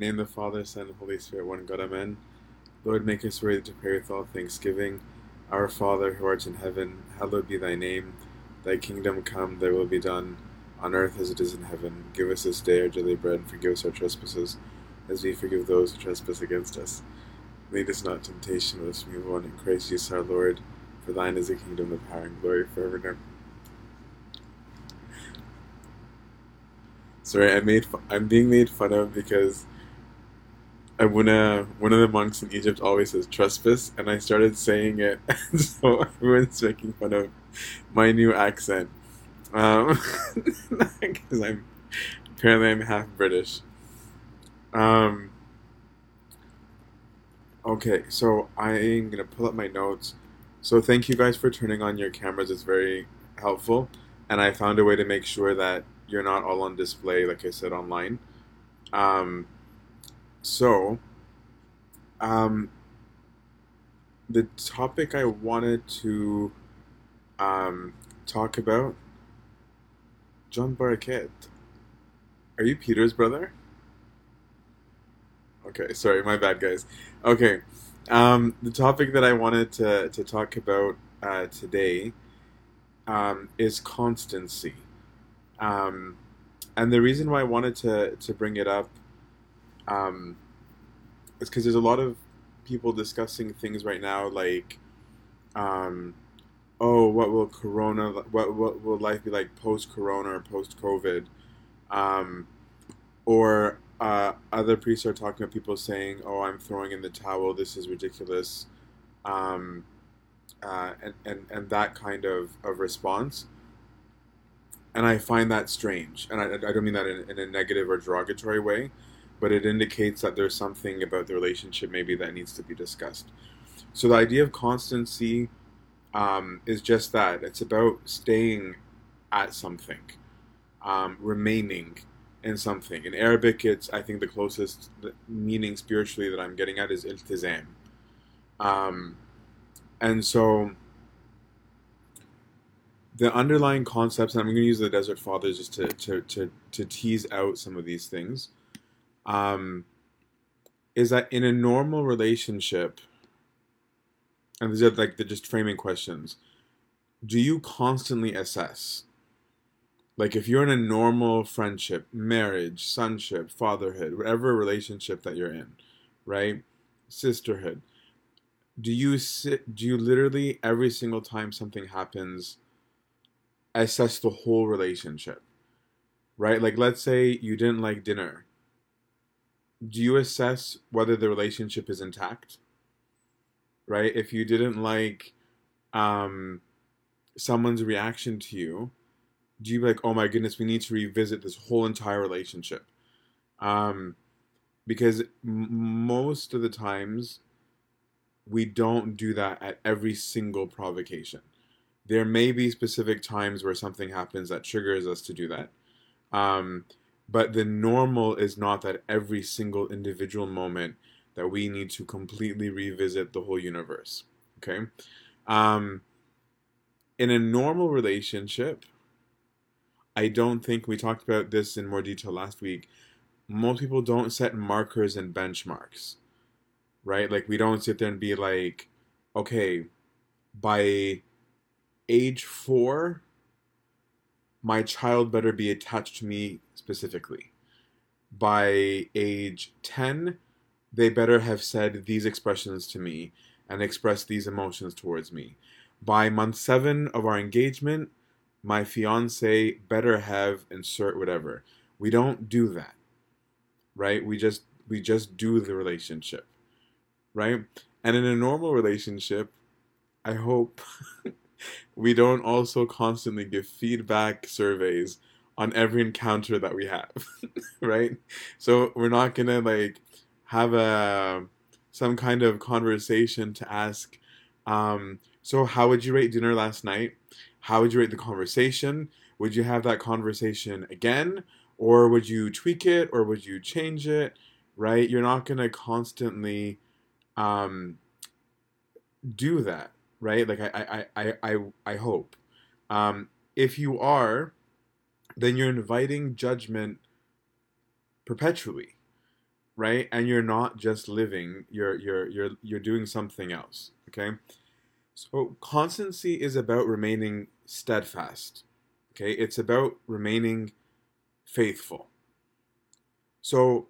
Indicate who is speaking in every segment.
Speaker 1: name the Father, Son, and Holy Spirit, one God, Amen. Lord, make us ready to pray with all thanksgiving. Our Father, who art in heaven, hallowed be thy name. Thy kingdom come, thy will be done, on earth as it is in heaven. Give us this day our daily bread, and forgive us our trespasses, as we forgive those who trespass against us. Lead us not into temptation, but us from evil. In Christ Jesus our Lord, for thine is the kingdom, the power, and glory forever and ever. Sorry, I made fu- I'm being made fun of because I wanna one of the monks in Egypt always says trespass, and I started saying it, so everyone's making fun of my new accent. Um, because I'm apparently I'm half British. Um. Okay, so I'm gonna pull up my notes. So thank you guys for turning on your cameras. It's very helpful, and I found a way to make sure that you're not all on display, like I said online. Um, so, um, the topic I wanted to um, talk about, John Baraket. Are you Peter's brother? Okay, sorry, my bad, guys. Okay, um, the topic that I wanted to, to talk about uh, today um, is constancy. Um, and the reason why I wanted to, to bring it up um, because there's a lot of people discussing things right now like, um, oh, what will Corona, what, what will life be like post Corona or post COVID? Um, or uh, other priests are talking about people saying, "Oh, I'm throwing in the towel. This is ridiculous," um, uh, and, and and that kind of, of response. And I find that strange, and I, I don't mean that in, in a negative or derogatory way, but it indicates that there's something about the relationship maybe that needs to be discussed. So the idea of constancy um, is just that. It's about staying at something, um, remaining in something. In Arabic, it's I think the closest meaning spiritually that I'm getting at is iltizam. Um, and so the underlying concepts, and I'm going to use the Desert Fathers just to, to, to, to tease out some of these things, um, is that in a normal relationship, and these are like the just framing questions, do you constantly assess? Like if you're in a normal friendship, marriage, sonship, fatherhood, whatever relationship that you're in, right? Sisterhood. Do you sit do you literally every single time something happens assess the whole relationship? Right? Like let's say you didn't like dinner. Do you assess whether the relationship is intact? Right? If you didn't like um someone's reaction to you, do you be like, oh my goodness, we need to revisit this whole entire relationship? Um, because m- most of the times we don't do that at every single provocation. There may be specific times where something happens that triggers us to do that. Um, but the normal is not that every single individual moment that we need to completely revisit the whole universe. Okay? Um, in a normal relationship, I don't think we talked about this in more detail last week. Most people don't set markers and benchmarks, right? Like, we don't sit there and be like, okay, by age four, my child better be attached to me specifically. By age 10, they better have said these expressions to me and expressed these emotions towards me. By month seven of our engagement, my fiance better have insert whatever. We don't do that. Right? We just we just do the relationship. Right? And in a normal relationship, I hope we don't also constantly give feedback surveys on every encounter that we have. right? So we're not to like have a some kind of conversation to ask um so how would you rate dinner last night? how would you rate the conversation? Would you have that conversation again? Or would you tweak it or would you change it? Right? You're not to constantly um, do that, right? Like, I, I, I, I, I hope. Um, if you are, then you're inviting judgment perpetually, right? And you're not just living, you're you're you're you're doing something else, okay? So constancy is about remaining steadfast. Okay? It's about remaining faithful. So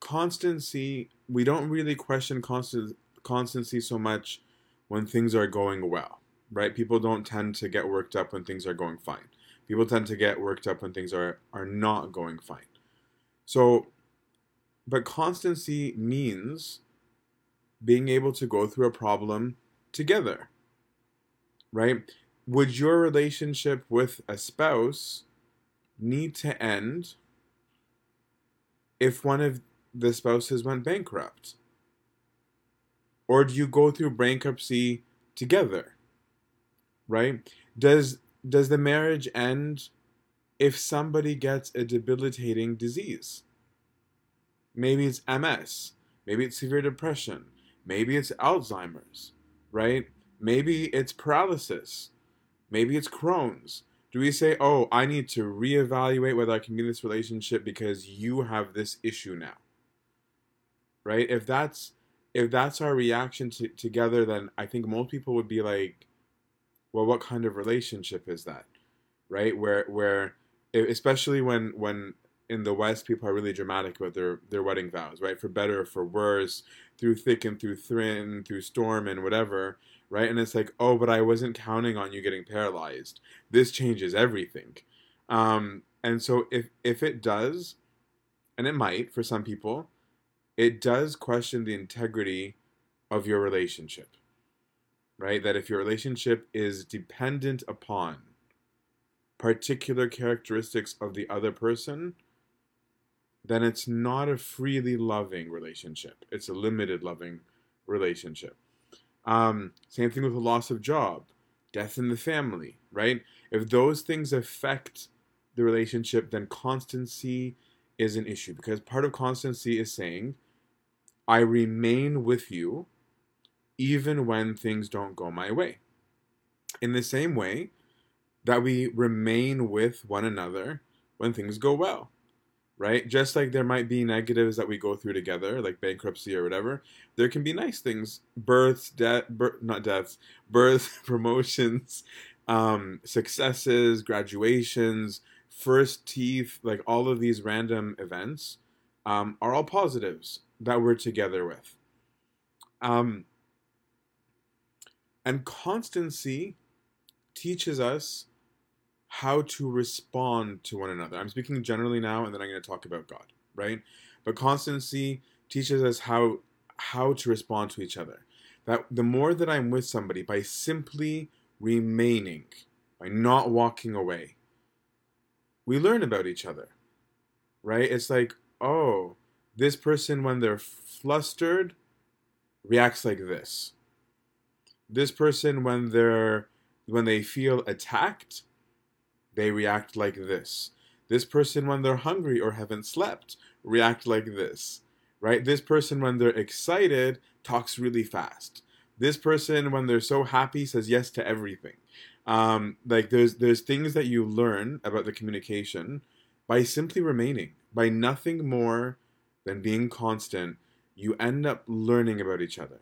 Speaker 1: constancy, we don't really question constancy so much when things are going well, right? People don't tend to get worked up when things are going fine. People tend to get worked up when things are are not going fine. So but constancy means being able to go through a problem together. Right? Would your relationship with a spouse need to end if one of the spouses went bankrupt? Or do you go through bankruptcy together? Right? Does does the marriage end if somebody gets a debilitating disease? Maybe it's MS, maybe it's severe depression, maybe it's Alzheimer's, right? Maybe it's paralysis, maybe it's Crohn's. Do we say, oh, I need to reevaluate whether I can be in this relationship because you have this issue now? Right? If that's if that's our reaction to, together, then I think most people would be like, well, what kind of relationship is that? Right? Where where especially when when in the West, people are really dramatic about their their wedding vows, right? For better or for worse, through thick and through thin, through storm and whatever, right? And it's like, oh, but I wasn't counting on you getting paralyzed. This changes everything. Um, and so if if it does, and it might for some people, it does question the integrity of your relationship, right? That if your relationship is dependent upon particular characteristics of the other person, then it's not a freely loving relationship. It's a limited loving relationship. Um, same thing with the loss of job, death in the family, right? If those things affect the relationship, then constancy is an issue because part of constancy is saying, I remain with you even when things don't go my way. In the same way that we remain with one another when things go well right? Just like there might be negatives that we go through together, like bankruptcy or whatever, there can be nice things: births, death, not deaths, births, promotions, um, successes, graduations, first teeth, like all of these random events um, are all positives that we're together with. Um, and constancy teaches us how to respond to one another. I'm speaking generally now, and then I'm going to talk about God, right? But constancy teaches us how how to respond to each other. That the more that I'm with somebody, by simply remaining, by not walking away, we learn about each other, right? It's like, oh, this person when they're flustered reacts like this. This person when they're when they feel attacked they react like this. This person, when they're hungry or haven't slept, react like this, right? This person, when they're excited, talks really fast. This person, when they're so happy, says yes to everything. Um, like there's there's things that you learn about the communication by simply remaining, by nothing more than being constant. You end up learning about each other,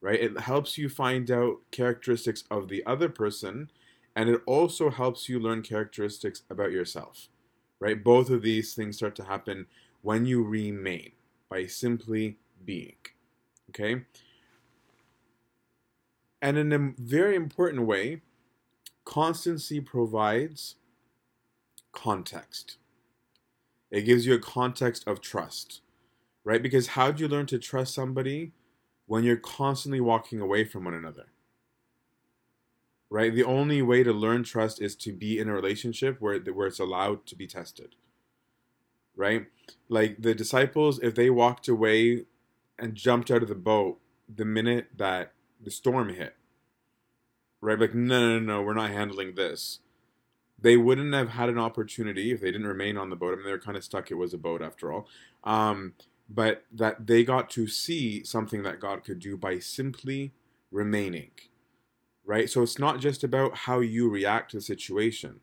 Speaker 1: right? It helps you find out characteristics of the other person and it also helps you learn characteristics about yourself right both of these things start to happen when you remain by simply being okay and in a very important way constancy provides context it gives you a context of trust right because how do you learn to trust somebody when you're constantly walking away from one another right? The only way to learn trust is to be in a relationship where where it's allowed to be tested, right? Like the disciples, if they walked away and jumped out of the boat the minute that the storm hit, right? Like no, no, no, we're not handling this. They wouldn't have had an opportunity if they didn't remain on the boat. I mean, they were kind of stuck. It was a boat after all. Um, but that they got to see something that God could do by simply remaining right? So it's not just about how you react to the situation,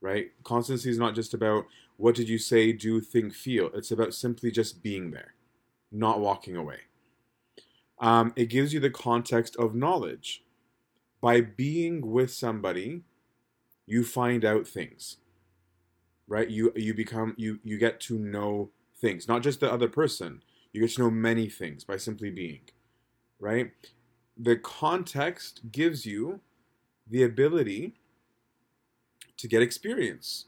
Speaker 1: right? Constancy is not just about what did you say, do, think, feel. It's about simply just being there, not walking away. Um, it gives you the context of knowledge. By being with somebody, you find out things. Right? You you become you you get to know things, not just the other person. You get to know many things by simply being. Right? The context gives you the ability to get experience.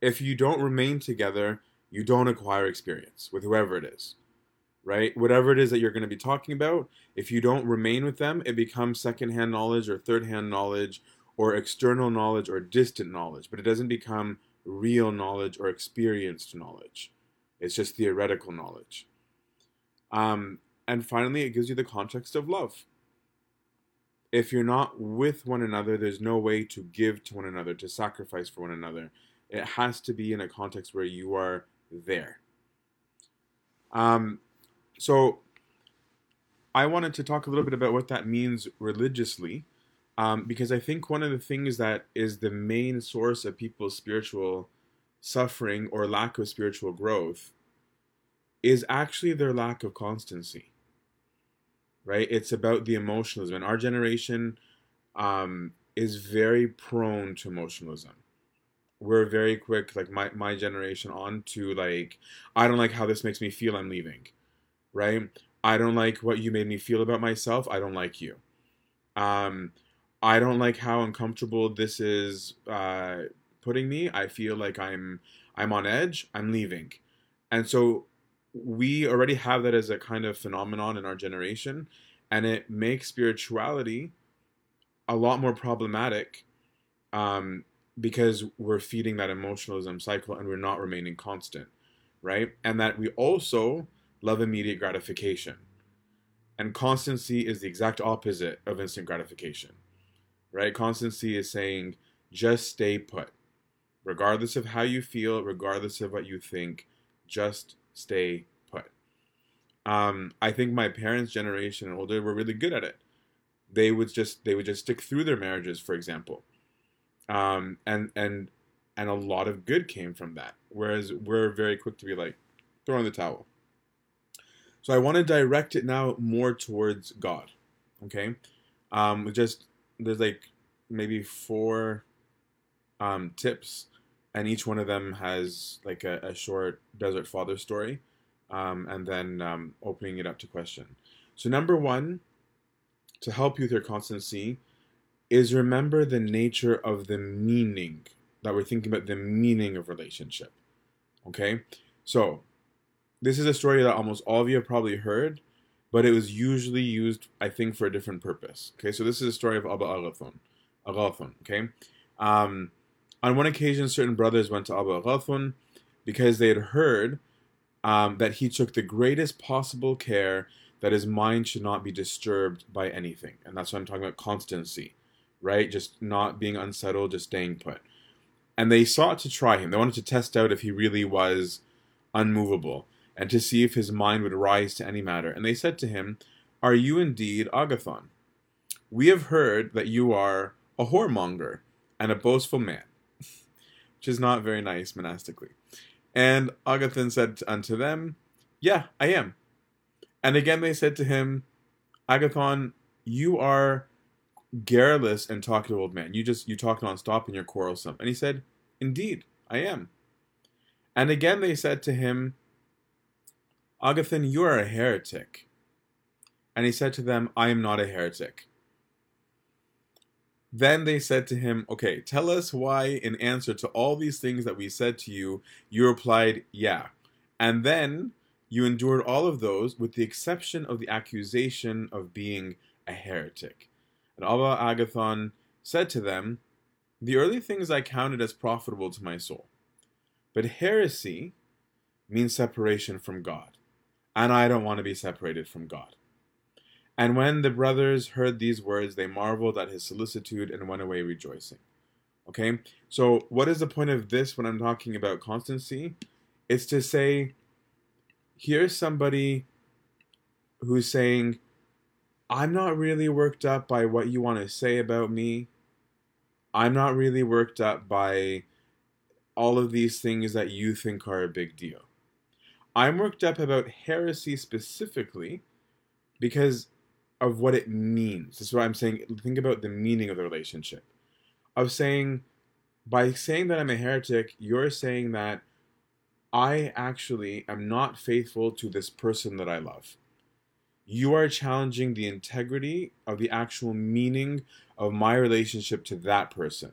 Speaker 1: If you don't remain together, you don't acquire experience with whoever it is, right? Whatever it is that you're going to be talking about, if you don't remain with them, it becomes secondhand knowledge or third-hand knowledge or external knowledge or distant knowledge, but it doesn't become real knowledge or experienced knowledge. It's just theoretical knowledge. Um, and finally, it gives you the context of love if you're not with one another, there's no way to give to one another, to sacrifice for one another. It has to be in a context where you are there. Um, so I wanted to talk a little bit about what that means religiously, um, because I think one of the things that is the main source of people's spiritual suffering or lack of spiritual growth is actually their lack of constancy right? It's about the emotionalism. And our generation um, is very prone to emotionalism. We're very quick, like my, my generation, on to like, I don't like how this makes me feel, I'm leaving, right? I don't like what you made me feel about myself, I don't like you. Um, I don't like how uncomfortable this is uh, putting me. I feel like I'm I'm on edge. I'm leaving, and so we already have that as a kind of phenomenon in our generation, and it makes spirituality a lot more problematic um, because we're feeding that emotionalism cycle and we're not remaining constant, right? And that we also love immediate gratification. And constancy is the exact opposite of instant gratification, right? Constancy is saying, just stay put. Regardless of how you feel, regardless of what you think, just stay put. Um, I think my parents' generation and older were really good at it. They would just they would just stick through their marriages, for example, um, and and and a lot of good came from that. Whereas we're very quick to be like, throw in the towel. So I want to direct it now more towards God. Okay, um, just there's like maybe four um, tips and each one of them has like a, a short desert father story um, and then um, opening it up to question so number one to help you with your constancy is remember the nature of the meaning that we're thinking about the meaning of relationship okay so this is a story that almost all of you have probably heard but it was usually used i think for a different purpose okay so this is a story of abba agathon agathon okay um, on one occasion, certain brothers went to Abba Agathon because they had heard um, that he took the greatest possible care that his mind should not be disturbed by anything. And that's what I'm talking about constancy, right? Just not being unsettled, just staying put. And they sought to try him. They wanted to test out if he really was unmovable and to see if his mind would rise to any matter. And they said to him, Are you indeed Agathon? We have heard that you are a whoremonger and a boastful man which is not very nice monastically. And Agathon said unto them, Yeah, I am. And again they said to him, Agathon, you are garrulous and talkative old man. You just you talk nonstop and you're quarrelsome. And he said, Indeed, I am. And again they said to him, Agathon, you are a heretic. And he said to them, I am not a heretic. Then they said to him, Okay, tell us why, in answer to all these things that we said to you, you replied, Yeah. And then you endured all of those with the exception of the accusation of being a heretic. And Abba Agathon said to them, The early things I counted as profitable to my soul. But heresy means separation from God. And I don't want to be separated from God. And when the brothers heard these words, they marveled at his solicitude and went away rejoicing. Okay? So, what is the point of this when I'm talking about constancy? It's to say, here's somebody who's saying, I'm not really worked up by what you want to say about me. I'm not really worked up by all of these things that you think are a big deal. I'm worked up about heresy specifically because of what it means. This is why I'm saying think about the meaning of the relationship. Of saying by saying that I'm a heretic, you're saying that I actually am not faithful to this person that I love. You are challenging the integrity of the actual meaning of my relationship to that person.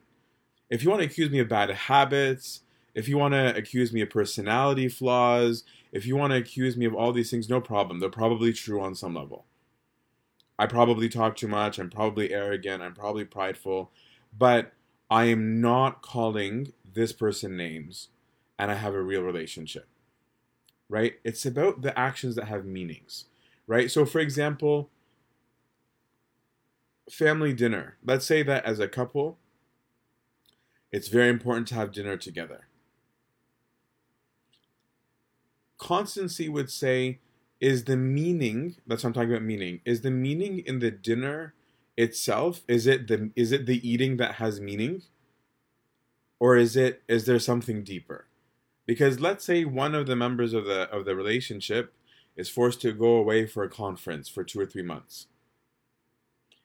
Speaker 1: If you want to accuse me of bad habits, if you want to accuse me of personality flaws, if you want to accuse me of all these things, no problem. They're probably true on some level. I probably talk too much. I'm probably arrogant. I'm probably prideful. But I am not calling this person names and I have a real relationship. Right? It's about the actions that have meanings. Right? So, for example, family dinner. Let's say that as a couple, it's very important to have dinner together. Constancy would say, is the meaning, that's what I'm talking about meaning, is the meaning in the dinner itself is it the is it the eating that has meaning? Or is it is there something deeper? Because let's say one of the members of the of the relationship is forced to go away for a conference for 2 or 3 months.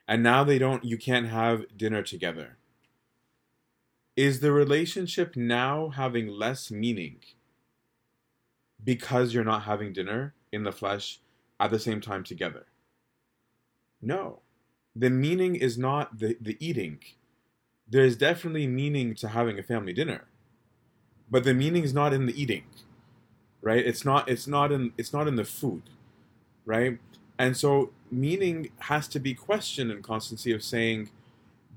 Speaker 1: And now they don't you can't have dinner together. Is the relationship now having less meaning because you're not having dinner in the flesh at the same time together no the meaning is not the, the eating. There's definitely meaning to having a family dinner. But the meaning is not in the eating. Right? It's not it's not in it's not in the food. Right? And so meaning has to be questioned in constancy of saying,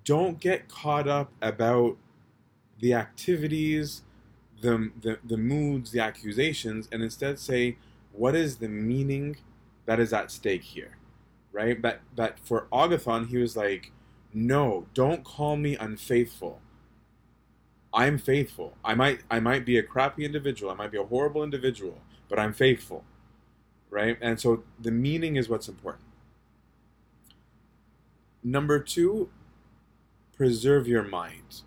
Speaker 1: don't get caught up about the activities, the, the, the moods, the accusations, and instead say, what is the meaning that is at stake here? right? But but for Agathon, he was like, no, don't call me unfaithful. I'm faithful. I might I might be a crappy individual. I might be a horrible individual, but I'm faithful. Right? And so the meaning is what's important. Number 2, preserve your mind.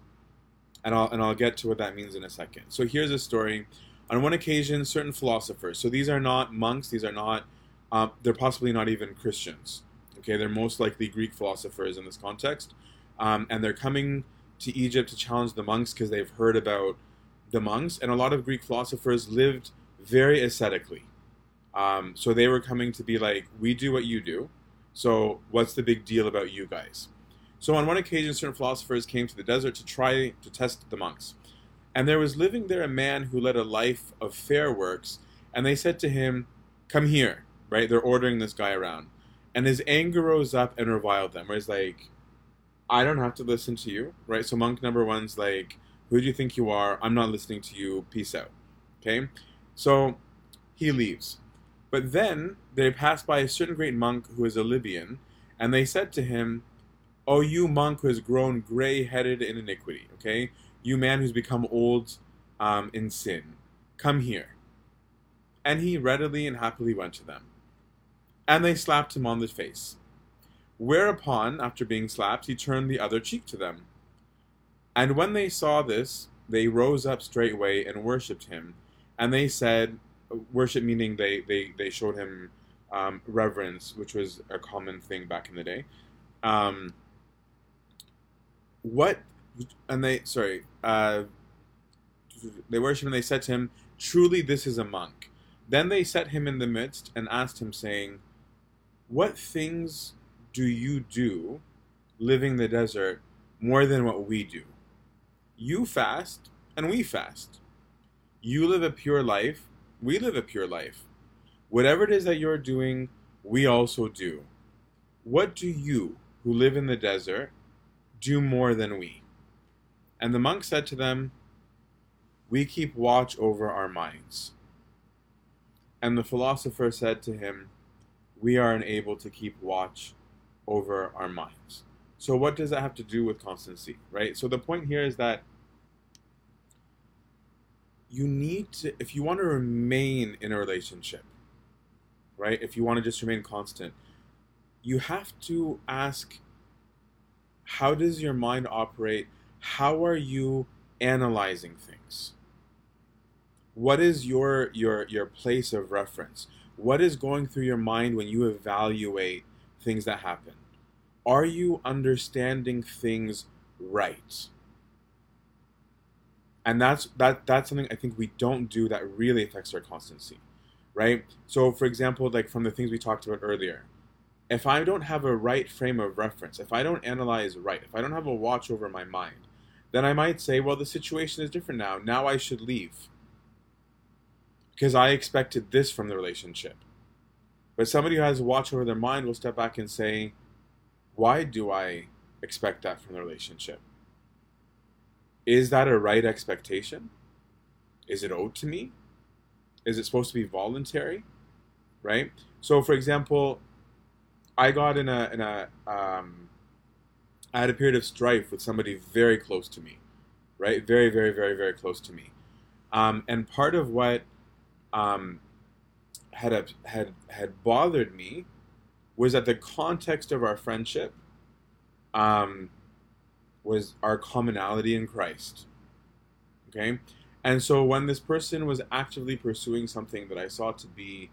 Speaker 1: And I'll and I'll get to what that means in a second. So here's a story. On one occasion, certain philosophers, so these are not monks, these are not um, they're possibly not even Christians. Okay, they're most likely Greek philosophers in this context, um, and they're coming to Egypt to challenge the monks because they've heard about the monks, and a lot of Greek philosophers lived very ascetically. Um, so they were coming to be like, we do what you do, so what's the big deal about you guys? So on one occasion, certain philosophers came to the desert to try to test the monks. And there was living there a man who led a life of fair works, and they said to him, Come here right? They're ordering this guy around. And his anger rose up and reviled them, where he's like, I don't have to listen to you, right? So monk number one's like, Who do you think you are? I'm not listening to you. Peace out. Okay? So he leaves. But then they pass by a certain great monk who is a Libyan, and they said to him, Oh, you monk who has grown gray headed in iniquity, okay? You man who's become old um, in sin, come here. And he readily and happily went to them and they slapped him on the face. Whereupon, after being slapped, he turned the other cheek to them. And when they saw this, they rose up straightway and worshipped him. And they said, worship meaning they, they, they showed him um, reverence, which was a common thing back in the day. Um, what, and they, sorry, uh, they worshipped and they said to him, Truly this is a monk. Then they set him in the midst and asked him, saying, what things do you do living the desert more than what we do? You fast and we fast. You live a pure life, we live a pure life. Whatever it is that you're doing, we also do. What do you, who live in the desert, do more than we? And the monk said to them, We keep watch over our minds. And the philosopher said to him, we are unable to keep watch over our minds. So, what does that have to do with constancy, right? So, the point here is that you need to, if you want to remain in a relationship, right? If you want to just remain constant, you have to ask how does your mind operate? How are you analyzing things, what is your your your place of reference? What is going through your mind when you evaluate things that happen? Are you understanding things right? And that's that that's something I think we don't do that really affects our constancy. Right? So for example, like from the things we talked about earlier, if I don't have a right frame of reference, if I don't analyze right, if I don't have a watch over my mind, then I might say, well, the situation is different now. Now I should leave. Because I expected this from the relationship. But somebody who has a watch over their mind will step back and say, why do I expect that from the relationship? Is that a right expectation? Is it owed to me? Is it supposed to be voluntary? Right? So, for example, I got in a in a um, I had a period of strife with somebody very close to me, right? Very, very, very, very close to me. Um, and part of what um, had a, had had bothered me was that the context of our friendship um, was our commonality in Christ. Okay, and so when this person was actively pursuing something that I saw to be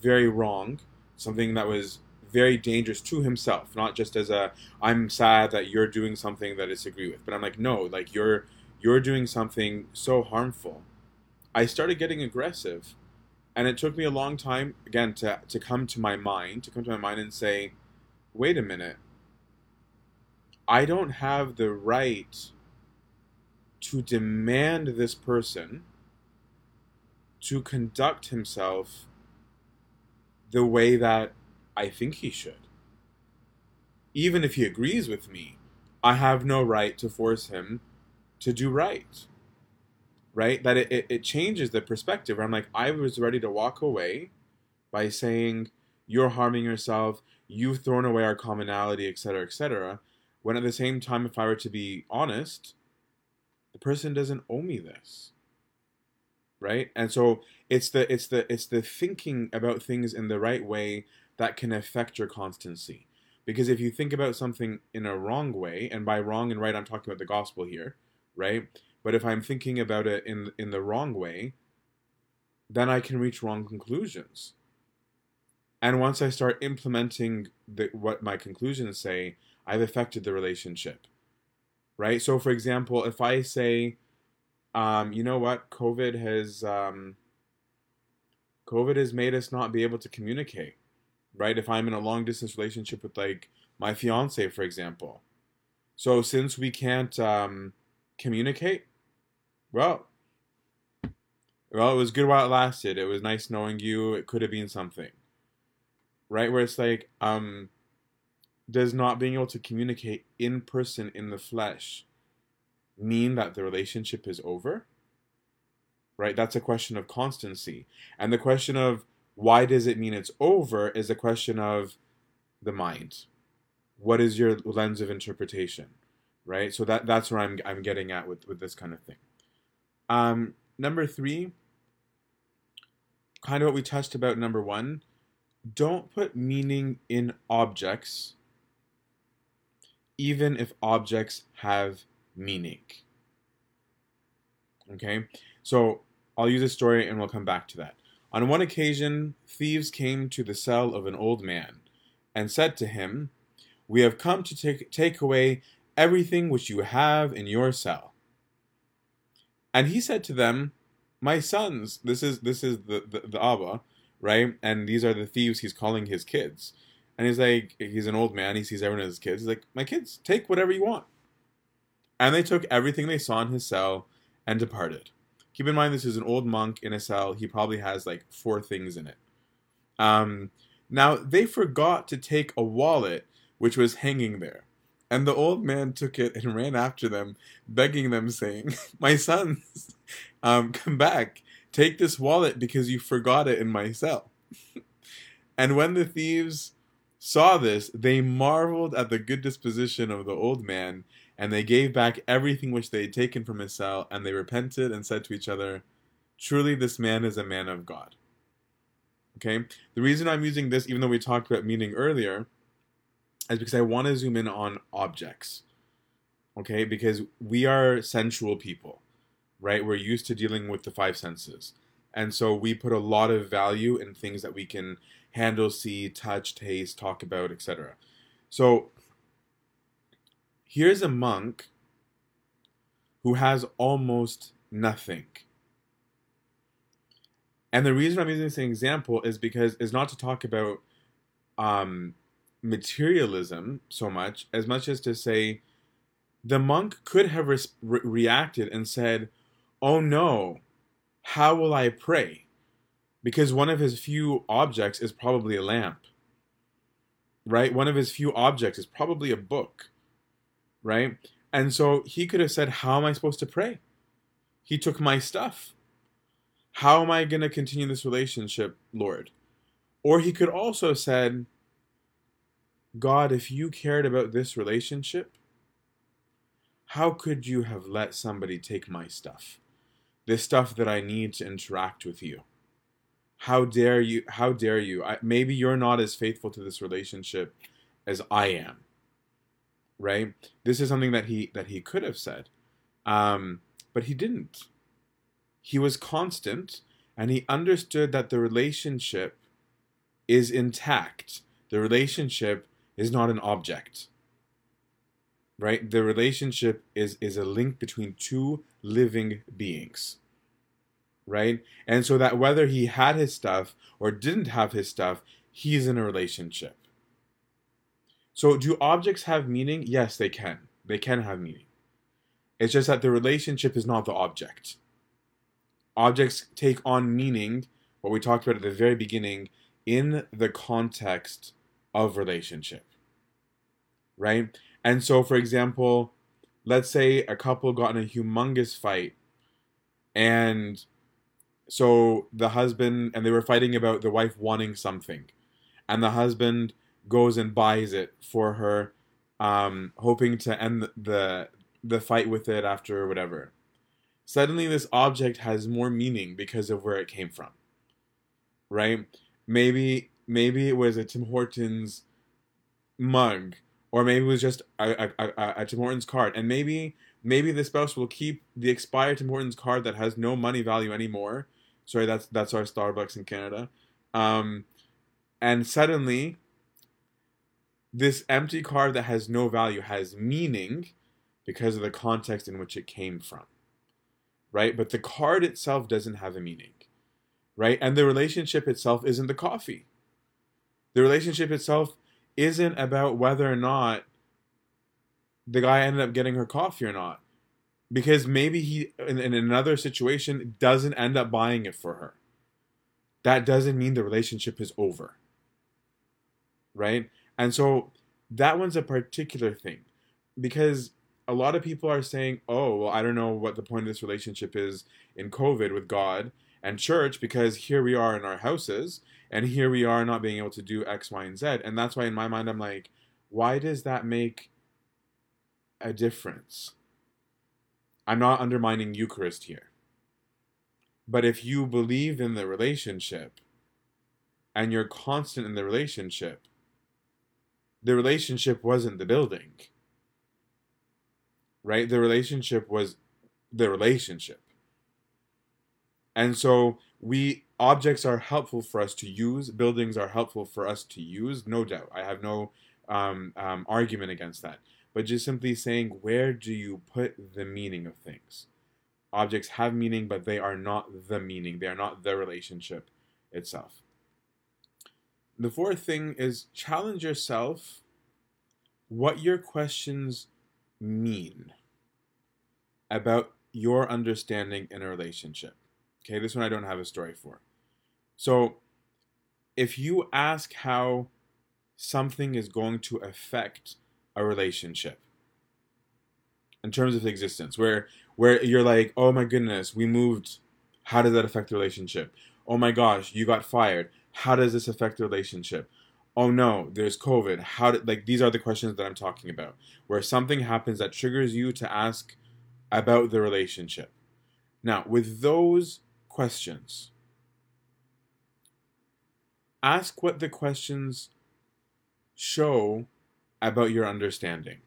Speaker 1: very wrong, something that was very dangerous to himself, not just as a I'm sad that you're doing something that I disagree with, but I'm like no, like you're you're doing something so harmful. I started getting aggressive, and it took me a long time again to to come to my mind, to come to my mind and say, wait a minute. I don't have the right to demand this person to conduct himself the way that I think he should. Even if he agrees with me, I have no right to force him to do right. Right? That it, it, it changes the perspective. I'm like, I was ready to walk away by saying, You're harming yourself, you've thrown away our commonality, etc., etc. When at the same time, if I were to be honest, the person doesn't owe me this right and so it's the it's the it's the thinking about things in the right way that can affect your constancy. Because if you think about something in a wrong way, and by wrong and right, I'm talking about the gospel here, right? But if I'm thinking about it in in the wrong way, then I can reach wrong conclusions. And once I start implementing the, what my conclusions say, I've affected the relationship, right? So, for example, if I say, um, you know what, COVID has um, COVID has made us not be able to communicate right? If I'm in a long distance relationship with like my fiance, for example. So since we can't um, communicate, well, well, it was good while it lasted. It was nice knowing you. It could have been something, right? Where it's like, um, does not being able to communicate in person in the flesh mean that the relationship is over? Right? That's a question of constancy. And the question of why does it mean it's over is a question of the mind. What is your lens of interpretation? Right? So that that's where I'm I'm getting at with, with this kind of thing. Um, number three, kind of what we touched about number one, don't put meaning in objects, even if objects have meaning. Okay? So I'll use a story and we'll come back to that. On one occasion, thieves came to the cell of an old man and said to him, We have come to take, take away everything which you have in your cell. And he said to them, My sons, this is this is the, the, the Abba, right? And these are the thieves he's calling his kids. And he's like, he's an old man, he sees everyone as his kids. He's like, My kids, take whatever you want. And they took everything they saw in his cell and departed. Keep in mind, this is an old monk in a cell. He probably has like four things in it. Um, now, they forgot to take a wallet which was hanging there. And the old man took it and ran after them, begging them, saying, My sons, um, come back. Take this wallet because you forgot it in my cell. and when the thieves saw this, they marveled at the good disposition of the old man and they gave back everything which they had taken from his cell, and they repented and said to each other, Truly, this man is a man of God. Okay? The reason I'm using this, even though we talked about meaning earlier, is because I want to zoom in on objects. Okay? Because we are sensual people. right? We're used to dealing with the five senses. And so we put a lot of value in things that we can handle, see, touch, taste, talk about, etc. So here's a monk who has almost nothing. And the reason I'm using this example is because is not to talk about um, materialism so much, as much as to say the monk could have re- reacted and said, Oh no, how will I pray? Because one of his few objects is probably a lamp, right? One of his few objects is probably a book, right? And so he could have said, How am I supposed to pray? He took my stuff. How am I going to continue this relationship, Lord? Or he could also have said, God, if you cared about this relationship, how could you have let somebody take my stuff? This stuff that I need to interact with you. How dare you? How dare you? I, maybe you're not as faithful to this relationship as I am. Right? This is something that he that he could have said, um, but he didn't. He was constant, and he understood that the relationship is intact. The relationship is not an object right the relationship is is a link between two living beings right and so that whether he had his stuff or didn't have his stuff he's in a relationship so do objects have meaning? Yes they can. They can have meaning. It's just that the relationship is not the object. Objects take on meaning what we talked about at the very beginning in the context of relationship right? And so, for example, let's say a couple got in a humongous fight, and so the husband and they were fighting about the wife wanting something, and the husband goes and buys it for her, um, hoping to end the the fight with it after whatever. Suddenly, this object has more meaning because of where it came from, right? Maybe maybe it was a Tim Hortons mug or maybe it was just a, a, a, a Tim Hortons card, and maybe maybe the spouse will keep the expired Tim Hortons card that has no money value anymore. Sorry, that's that's our Starbucks in Canada. Um, and suddenly, this empty card that has no value has meaning because of the context in which it came from, right? But the card itself doesn't have a meaning, right? And the relationship itself isn't the coffee. The relationship itself isn't about whether or not the guy ended up getting her coffee or not. Because maybe he, in, in another situation, doesn't end up buying it for her. That doesn't mean the relationship is over. Right? And so that one's a particular thing. Because a lot of people are saying, oh, well, I don't know what the point of this relationship is in COVID with God and church because here we are in our houses and here we are not being able to do X, Y, and Z. And that's why in my mind I'm like, why does that make a difference? I'm not undermining Eucharist here. But if you believe in the relationship and you're constant in the relationship, the relationship wasn't the building. Right? The relationship was the relationship. And so we objects are helpful for us to use. Buildings are helpful for us to use, no doubt. I have no um, um, argument against that. But just simply saying, where do you put the meaning of things? Objects have meaning, but they are not the meaning. They are not the relationship itself. The fourth thing is challenge yourself what your questions mean about your understanding in a relationship. Okay, this one I don't have a story for. So, if you ask how something is going to affect a relationship in terms of existence, where where you're like, oh my goodness, we moved, how does that affect the relationship? Oh my gosh, you got fired. How does this affect the relationship? Oh no, there's COVID. How did like these are the questions that I'm talking about, where something happens that triggers you to ask about the relationship. Now, with those questions. Ask what the questions show about your understanding.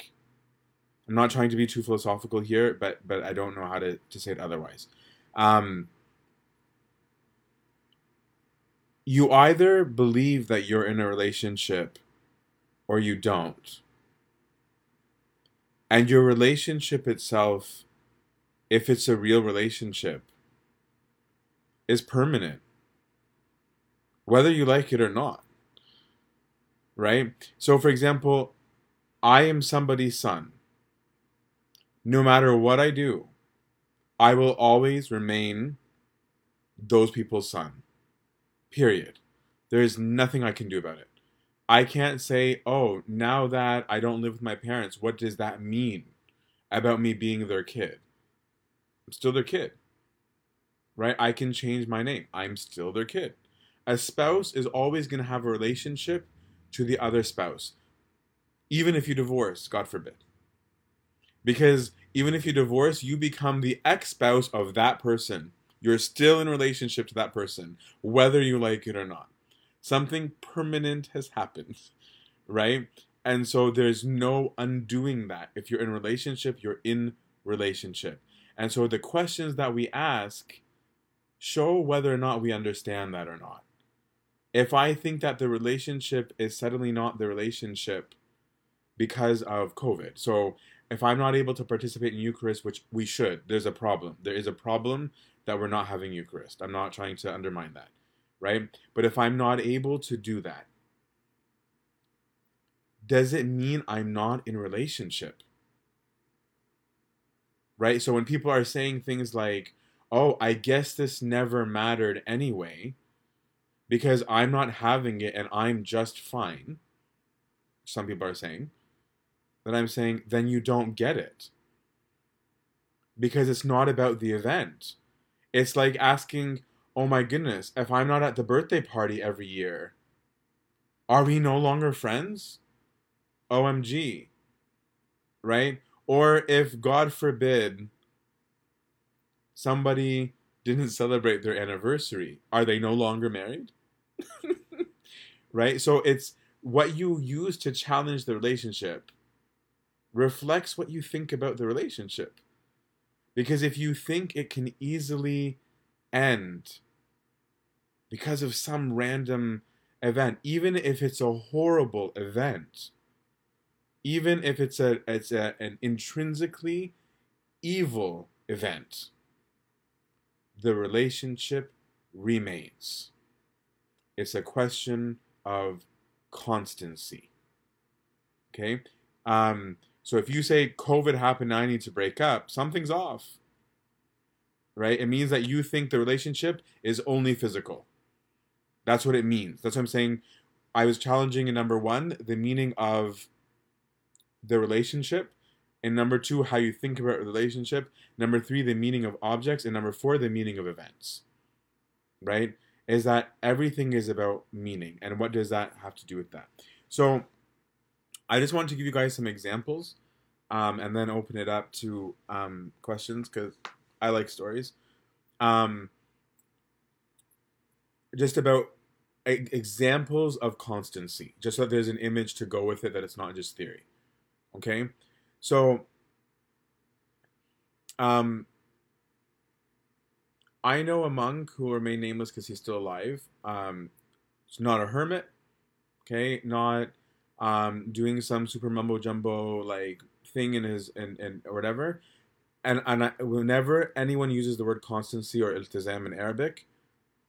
Speaker 1: I'm not trying to be too philosophical here, but but I don't know how to, to say it otherwise. Um, you either believe that you're in a relationship or you don't. And your relationship itself, if it's a real relationship, is permanent, whether you like it or not. Right? So, for example, I am somebody's son. No matter what I do, I will always remain those people's son. Period. There is nothing I can do about it. I can't say, oh, now that I don't live with my parents, what does that mean about me being their kid? I'm still their kid. Right? I can change my name. I'm still their kid. A spouse is always going to have a relationship to the other spouse, even if you divorce, God forbid. Because even if you divorce, you become the ex spouse of that person. You're still in relationship to that person, whether you like it or not. Something permanent has happened, right? And so there's no undoing that. If you're in relationship, you're in relationship. And so the questions that we ask show whether or not we understand that or not. If I think that the relationship is suddenly not the relationship because of COVID. So if I'm not able to participate in Eucharist, which we should, there's a problem. There is a problem that we're not having Eucharist. I'm not trying to undermine that, right? But if I'm not able to do that, does it mean I'm not in relationship? Right? So when people are saying things like, oh, I guess this never mattered anyway, because I'm not having it and I'm just fine, some people are saying, then I'm saying, then you don't get it. Because it's not about the event. It's like asking, oh my goodness, if I'm not at the birthday party every year, are we no longer friends? OMG. Right? Or if, God forbid, somebody didn't celebrate their anniversary, are they no longer married? right? So it's what you use to challenge the relationship reflects what you think about the relationship. Because if you think it can easily end because of some random event, even if it's a horrible event, even if it's a it's a, an intrinsically evil event, the relationship remains. It's a question of constancy. Okay? Um, so if you say COVID happened, and I need to break up, something's off. Right? It means that you think the relationship is only physical. That's what it means. That's what I'm saying. I was challenging in number one, the meaning of the relationship. And number two, how you think about relationship. Number three, the meaning of objects. And number four, the meaning of events. Right? Is that everything is about meaning. And what does that have to do with that? So I just wanted to give you guys some examples um, and then open it up to um, questions because I like stories. Um, just about examples of constancy, just so that there's an image to go with it, that it's not just theory. Okay? So, um, I know a monk who will remain nameless because he's still alive. Um, it's not a hermit, okay? Not um, doing some super mumbo jumbo like thing in his and or whatever. And and I, whenever anyone uses the word constancy or iltizam in Arabic,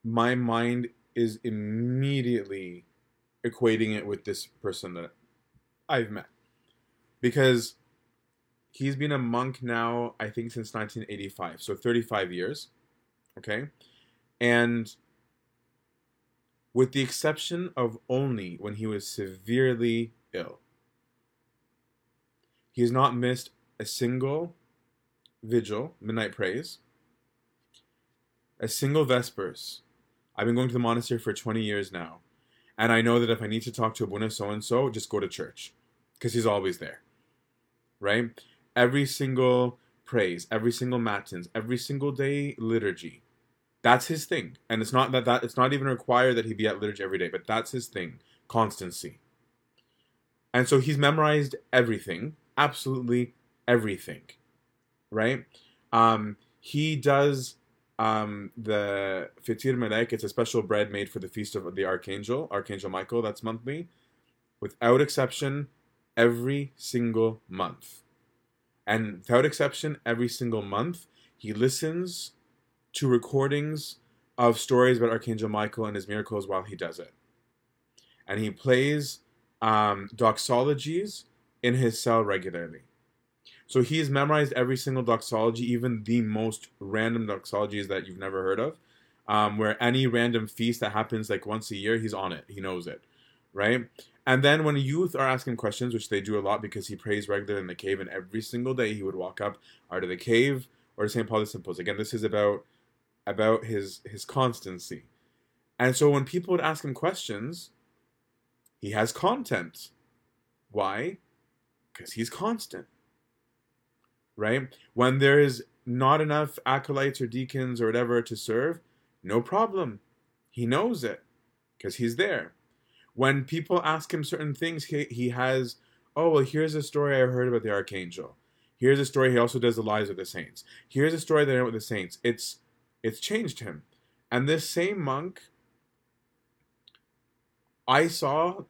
Speaker 1: my mind is immediately equating it with this person that I've met because he's been a monk now I think since 1985, so 35 years. Okay? And with the exception of only when he was severely ill. He has not missed a single vigil, midnight praise, a single vespers. I've been going to the monastery for 20 years now, and I know that if I need to talk to a Abuna so and so, just go to church because he's always there. Right? Every single praise, every single matins, every single day liturgy, that's his thing. And it's not that, that it's not even required that he be at liturgy every day, but that's his thing. Constancy. And so he's memorized everything, absolutely everything, right? Um, he does um, the Fitir Melek. It's a special bread made for the feast of the Archangel, Archangel Michael. That's monthly, without exception, every single month. And without exception, every single month, he listens to recordings of stories about Archangel Michael and his miracles while he does it. And he plays um, doxologies in his cell regularly. So he's memorized every single doxology, even the most random doxologies that you've never heard of. Um, where any random feast that happens like once a year, he's on it. He knows it, right? And then when youth are asking questions, which they do a lot because he prays regularly in the cave, and every single day he would walk up out of the cave or to St. Paul the Simples. Again, this is about about his his constancy. And so when people would ask him questions, he has content. Why? Because he's constant right? When there is not enough acolytes or deacons or whatever to serve, no problem. He knows it because he's there. When people ask him certain things, he, he has, oh, well, here's a story I heard about the archangel. Here's a story he also does the lives of the saints. Here's a story that I know with the saints. It's it's changed him. And this same monk I saw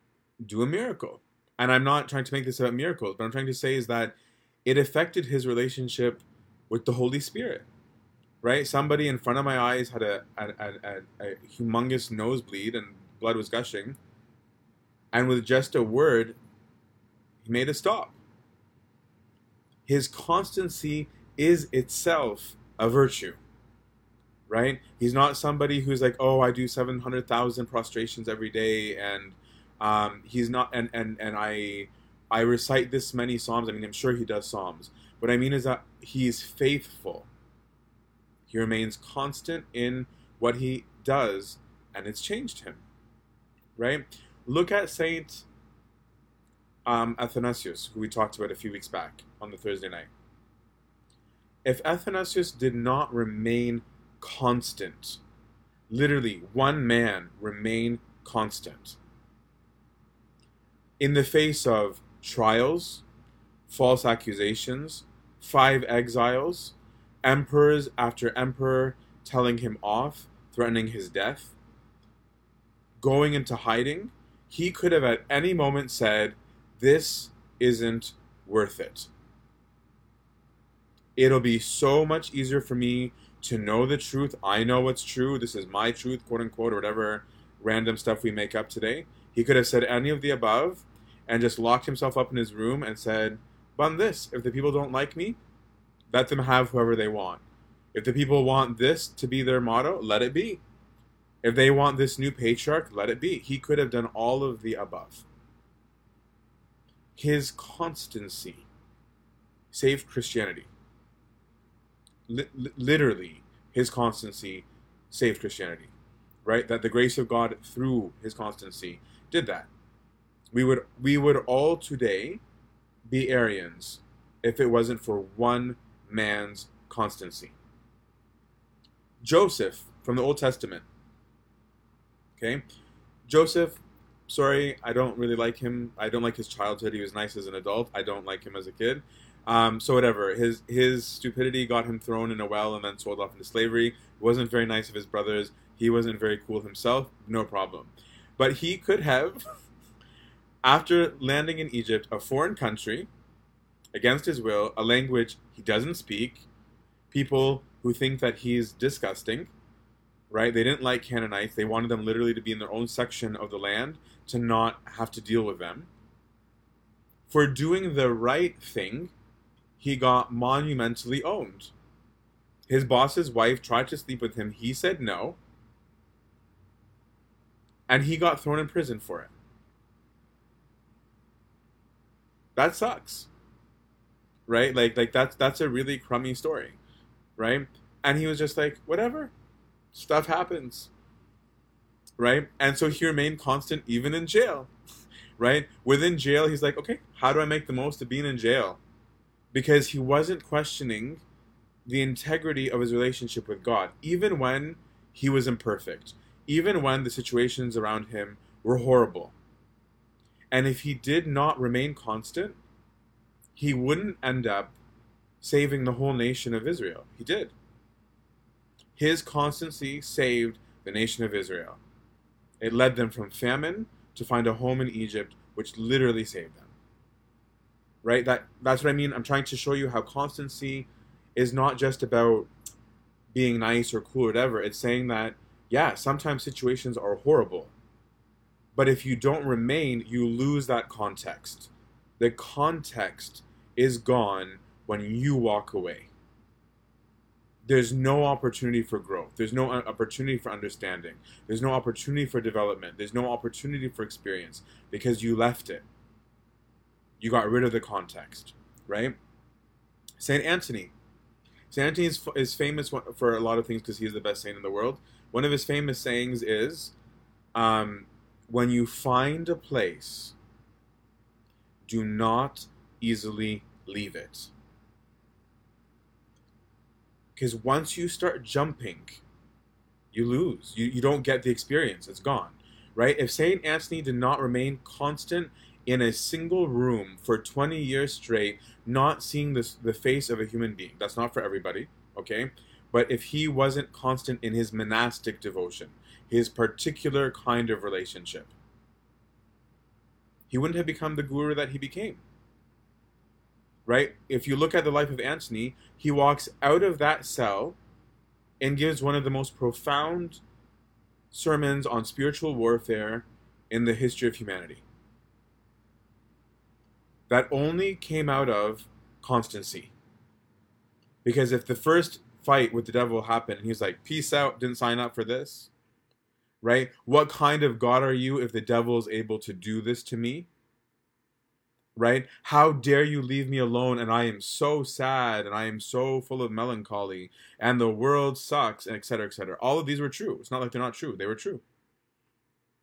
Speaker 1: do a miracle. And I'm not trying to make this about miracles, but I'm trying to say is that it affected his relationship with the Holy Spirit. Right? Somebody in front of my eyes had a, a, a, a humongous nosebleed and blood was gushing. And with just a word, he made it stop. His constancy is itself a virtue. Right? He's not somebody who's like, oh, I do 700,000 prostrations every day and um, he's not, and, and, and I, I recite this many psalms. I mean, I'm sure he does psalms. What I mean is that he's faithful. He remains constant in what he does, and it's changed him. Right? Look at Saint um, Athanasius, who we talked about a few weeks back on the Thursday night. If Athanasius did not remain constant, literally one man remain constant, in the face of trials, false accusations, five exiles, emperors after emperor telling him off, threatening his death, going into hiding, he could have at any moment said, This isn't worth it. It'll be so much easier for me to know the truth. I know what's true. This is my truth, quote unquote, or whatever random stuff we make up today. He could have said any of the above and just locked himself up in his room and said, "Bun this. If the people don't like me, let them have whoever they want. If the people want this to be their motto, let it be. If they want this new patriarch, let it be." He could have done all of the above. His constancy saved Christianity. L- literally, his constancy saved Christianity. Right? That the grace of God through his constancy did that we would we would all today be Arians if it wasn't for one man's constancy. Joseph from the Old Testament. Okay? Joseph, sorry, I don't really like him. I don't like his childhood. He was nice as an adult. I don't like him as a kid. Um, so whatever. His his stupidity got him thrown in a well and then sold off into slavery. It wasn't very nice of his brothers. He wasn't very cool himself. No problem. But he could have after landing in Egypt, a foreign country, against his will, a language he doesn't speak, people who think that he's disgusting, right? They didn't like Canaanites. They wanted them literally to be in their own section of the land to not have to deal with them. For doing the right thing, he got monumentally owned. His boss's wife tried to sleep with him. He said no. And he got thrown in prison for it. that sucks. Right? Like like that's that's a really crummy story. Right? And he was just like whatever. Stuff happens. Right? And so he remained constant even in jail. Right? Within jail he's like okay how do i make the most of being in jail because he wasn't questioning the integrity of his relationship with god even when he was imperfect even when the situations around him were horrible and if he did not remain constant, he wouldn't end up saving the whole nation of Israel. He did. His constancy saved the nation of Israel. It led them from famine to find a home in Egypt, which literally saved them. Right? That that's what I mean. I'm trying to show you how constancy is not just about being nice or cool or whatever. It's saying that yeah, sometimes situations are horrible. But if you don't remain, you lose that context. The context is gone when you walk away. There's no opportunity for growth. There's no uh, opportunity for understanding. There's no opportunity for development. There's no opportunity for experience because you left it. You got rid of the context, right? St. Anthony. St. Anthony is, is famous for a lot of things because he is the best saint in the world. One of his famous sayings is um, when you find a place, do not easily leave it. Because once you start jumping, you lose. You, you don't get the experience. It's gone. Right? If St. Anthony did not remain constant in a single room for 20 years straight, not seeing this, the face of a human being, that's not for everybody, okay? But if he wasn't constant in his monastic devotion, his particular kind of relationship, he wouldn't have become the guru that he became right? If you look at the life of Antony, he walks out of that cell and gives one of the most profound sermons on spiritual warfare in the history of humanity. That only came out of constancy. Because if the first fight with the devil happened, and he's like, peace out, didn't sign up for this, right? What kind of God are you if the devil is able to do this to me? right? How dare you leave me alone? And I am so sad and I am so full of melancholy and the world sucks and etc. etc. All of these were true. It's not like they're not true. They were true.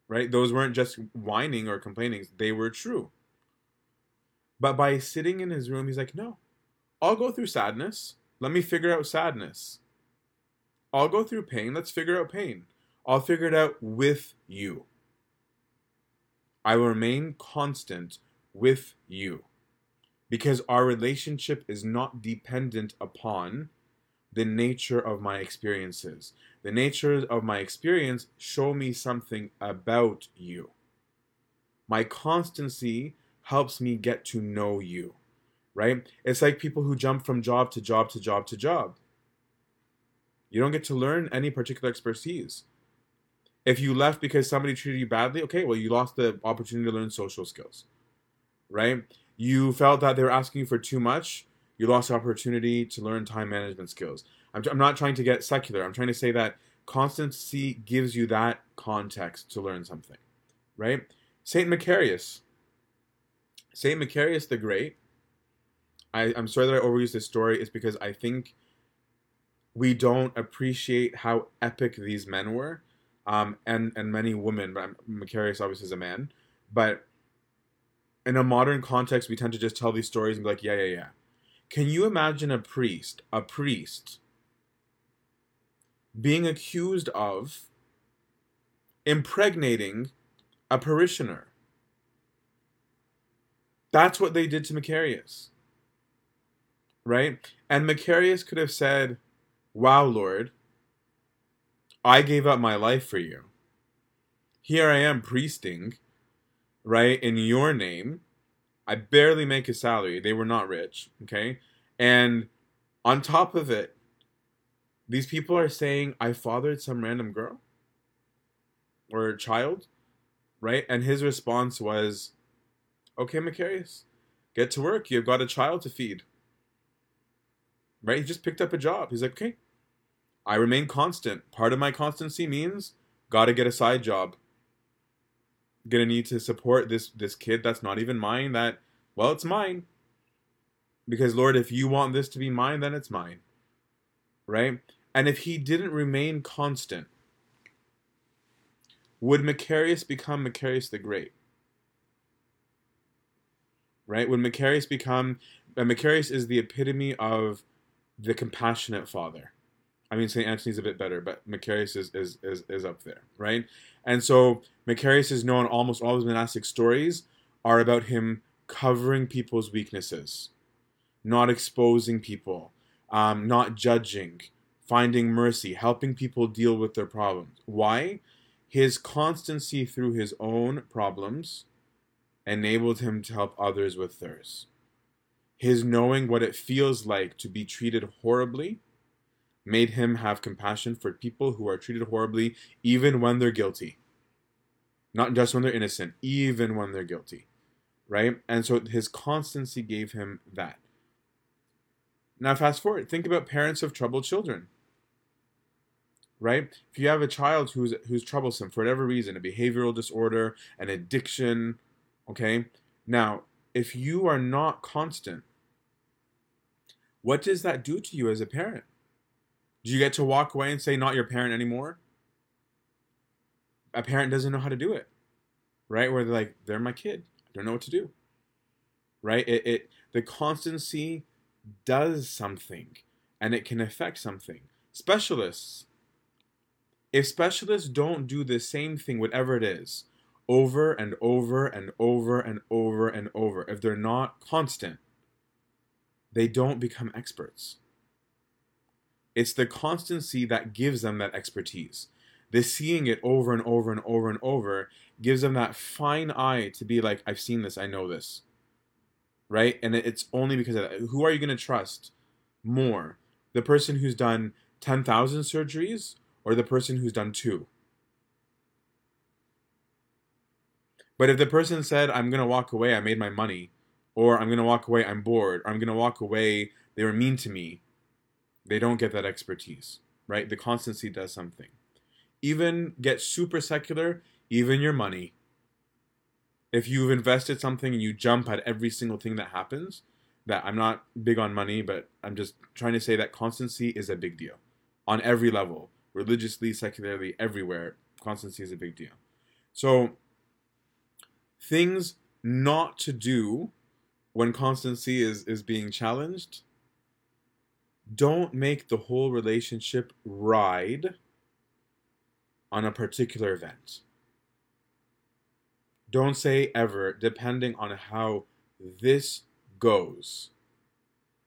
Speaker 1: Right? Those weren't just whining or complaining, they were true. But by sitting in his room, he's like, no, I'll go through sadness. Let me figure out sadness. I'll go through pain. Let's figure out pain. I'll figure it out with you. I will remain constant with you. Because our relationship is not dependent upon the nature of my experiences. The nature of my experience show me something about you. My constancy helps me get to know you, right? It's like people who jump from job to job to job to job. You don't get to learn any particular expertise. If you left because somebody treated you badly, okay, well, you lost the opportunity to learn social skills right? You felt that they were asking you for too much. You lost the opportunity to learn time management skills. I'm, I'm not trying to get secular. I'm trying to say that constancy gives you that context to learn something, right? Saint Macarius. Saint Macarius the Great. I, I'm sorry that I overused this story. It's because I think we don't appreciate how epic these men were, um, and and many women. But Macarius obviously is a man, but in a modern context, we tend to just tell these stories and be like, yeah, yeah, yeah. Can you imagine a priest, a priest, being accused of impregnating a parishioner? That's what they did to Macarius. Right? And Macarius could have said, Wow, Lord, I gave up my life for you. Here I am priesting right, in your name. I barely make a salary. They were not rich, okay? And on top of it, these people are saying, I fathered some random girl or child, right? And his response was, Okay, Macarius, get to work. You've got a child to feed. Right? He just picked up a job. He's like, Okay, I remain constant. Part of my constancy means got to get a side job gonna need to support this this kid that's not even mine that well it's mine because lord if you want this to be mine then it's mine right and if he didn't remain constant would macarius become macarius the great right When macarius become and macarius is the epitome of the compassionate father I mean, St. Anthony's a bit better, but Macarius is, is, is, is up there, right? And so Macarius is known, almost all his monastic stories are about him covering people's weaknesses, not exposing people, um, not judging, finding mercy, helping people deal with their problems. Why? His constancy through his own problems enabled him to help others with theirs. His knowing what it feels like to be treated horribly made him have compassion for people who are treated horribly, even when they're guilty. Not just when they're innocent, even when they're guilty. Right? And so his constancy gave him that. Now, fast forward, think about parents of troubled children. Right? If you have a child who's, who's troublesome for whatever reason, a behavioral disorder, an addiction, okay? Now, if you are not constant, what does that do to you as a parent? Do you get to walk away and say, not your parent anymore? A parent doesn't know how to do it, right? Where they're like, they're my kid. I don't know what to do, right? It, it the constancy does something, and it can affect something. Specialists, if specialists don't do the same thing, whatever it is, over and over and over and over and over, if they're not constant, they don't become experts. It's the constancy that gives them that expertise. The seeing it over and over and over and over gives them that fine eye to be like, I've seen this, I know this. Right? And it's only because of that. Who are you going to trust more? The person who's done 10,000 surgeries or the person who's done two? But if the person said, I'm going to walk away, I made my money, or I'm going to walk away, I'm bored, or I'm going to walk away, they were mean to me, they don't get that expertise, right? The constancy does something. Even get super secular, even your money. If you've invested something and you jump at every single thing that happens, that I'm not big on money, but I'm just trying to say that constancy is a big deal on every level, religiously, secularly, everywhere. Constancy is a big deal. So, things not to do when constancy is, is being challenged don't make the whole relationship ride on a particular event. Don't say ever, depending on how this goes,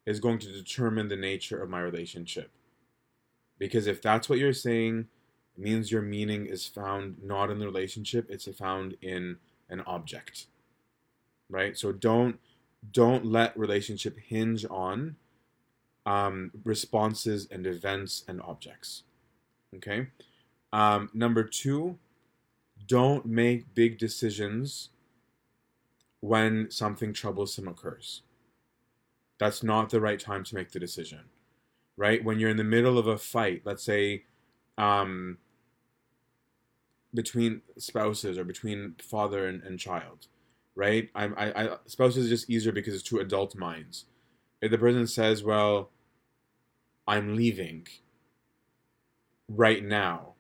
Speaker 1: is going to determine the nature of my relationship. Because if that's what you're saying, means your meaning is found not in the relationship, it's found in an object. Right? So don't don't let relationship hinge on um, responses and events and objects. Okay. Um, number two, don't make big decisions when something troublesome occurs. That's not the right time to make the decision, right? When you're in the middle of a fight, let's say um, between spouses or between father and, and child, right? I, I, I, spouses is just easier because it's two adult minds. If the person says, well, I'm leaving right now.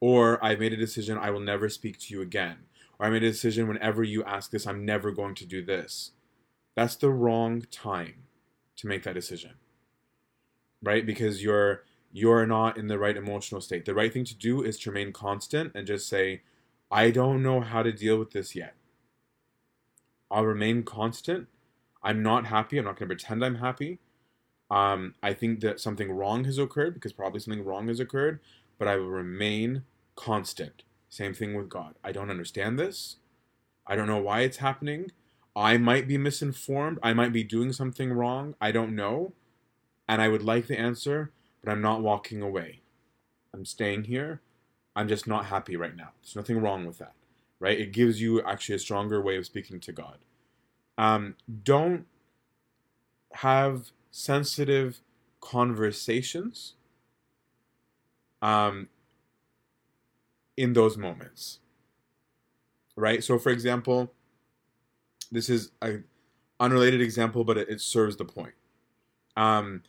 Speaker 1: Or I've made a decision I will never speak to you again. Or I made a decision whenever you ask this, I'm never going to do this. That's the wrong time to make that decision. Right? Because you're you're not in the right emotional state. The right thing to do is to remain constant and just say, I don't know how to deal with this yet. I'll remain constant. I'm not happy. I'm not going to pretend I'm happy. Um, I think that something wrong has occurred because probably something wrong has occurred, but I will remain constant. Same thing with God. I don't understand this. I don't know why it's happening. I might be misinformed. I might be doing something wrong. I don't know. And I would like the answer, but I'm not walking away. I'm staying here. I'm just not happy right now. There's nothing wrong with that, right? It gives you actually a stronger way of speaking to God. Um, don't have sensitive conversations um, in those moments. Right? So, for example, this is an unrelated example, but it, it serves the point. Um,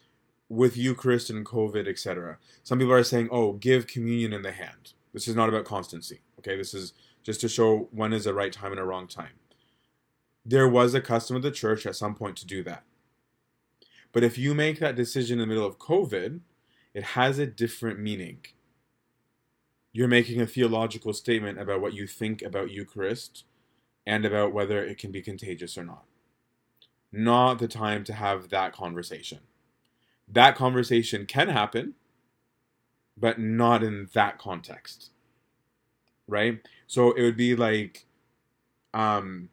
Speaker 1: with Eucharist and COVID, etc. Some people are saying, oh, give communion in the hand. This is not about constancy. Okay, this is just to show when is the right time and a wrong time. There was a custom of the church at some point to do that. But if you make that decision in the middle of COVID, it has a different meaning. You're making a theological statement about what you think about Eucharist and about whether it can be contagious or not. not the time to have that conversation. That conversation can happen, but not in that context. Right? So it would be like um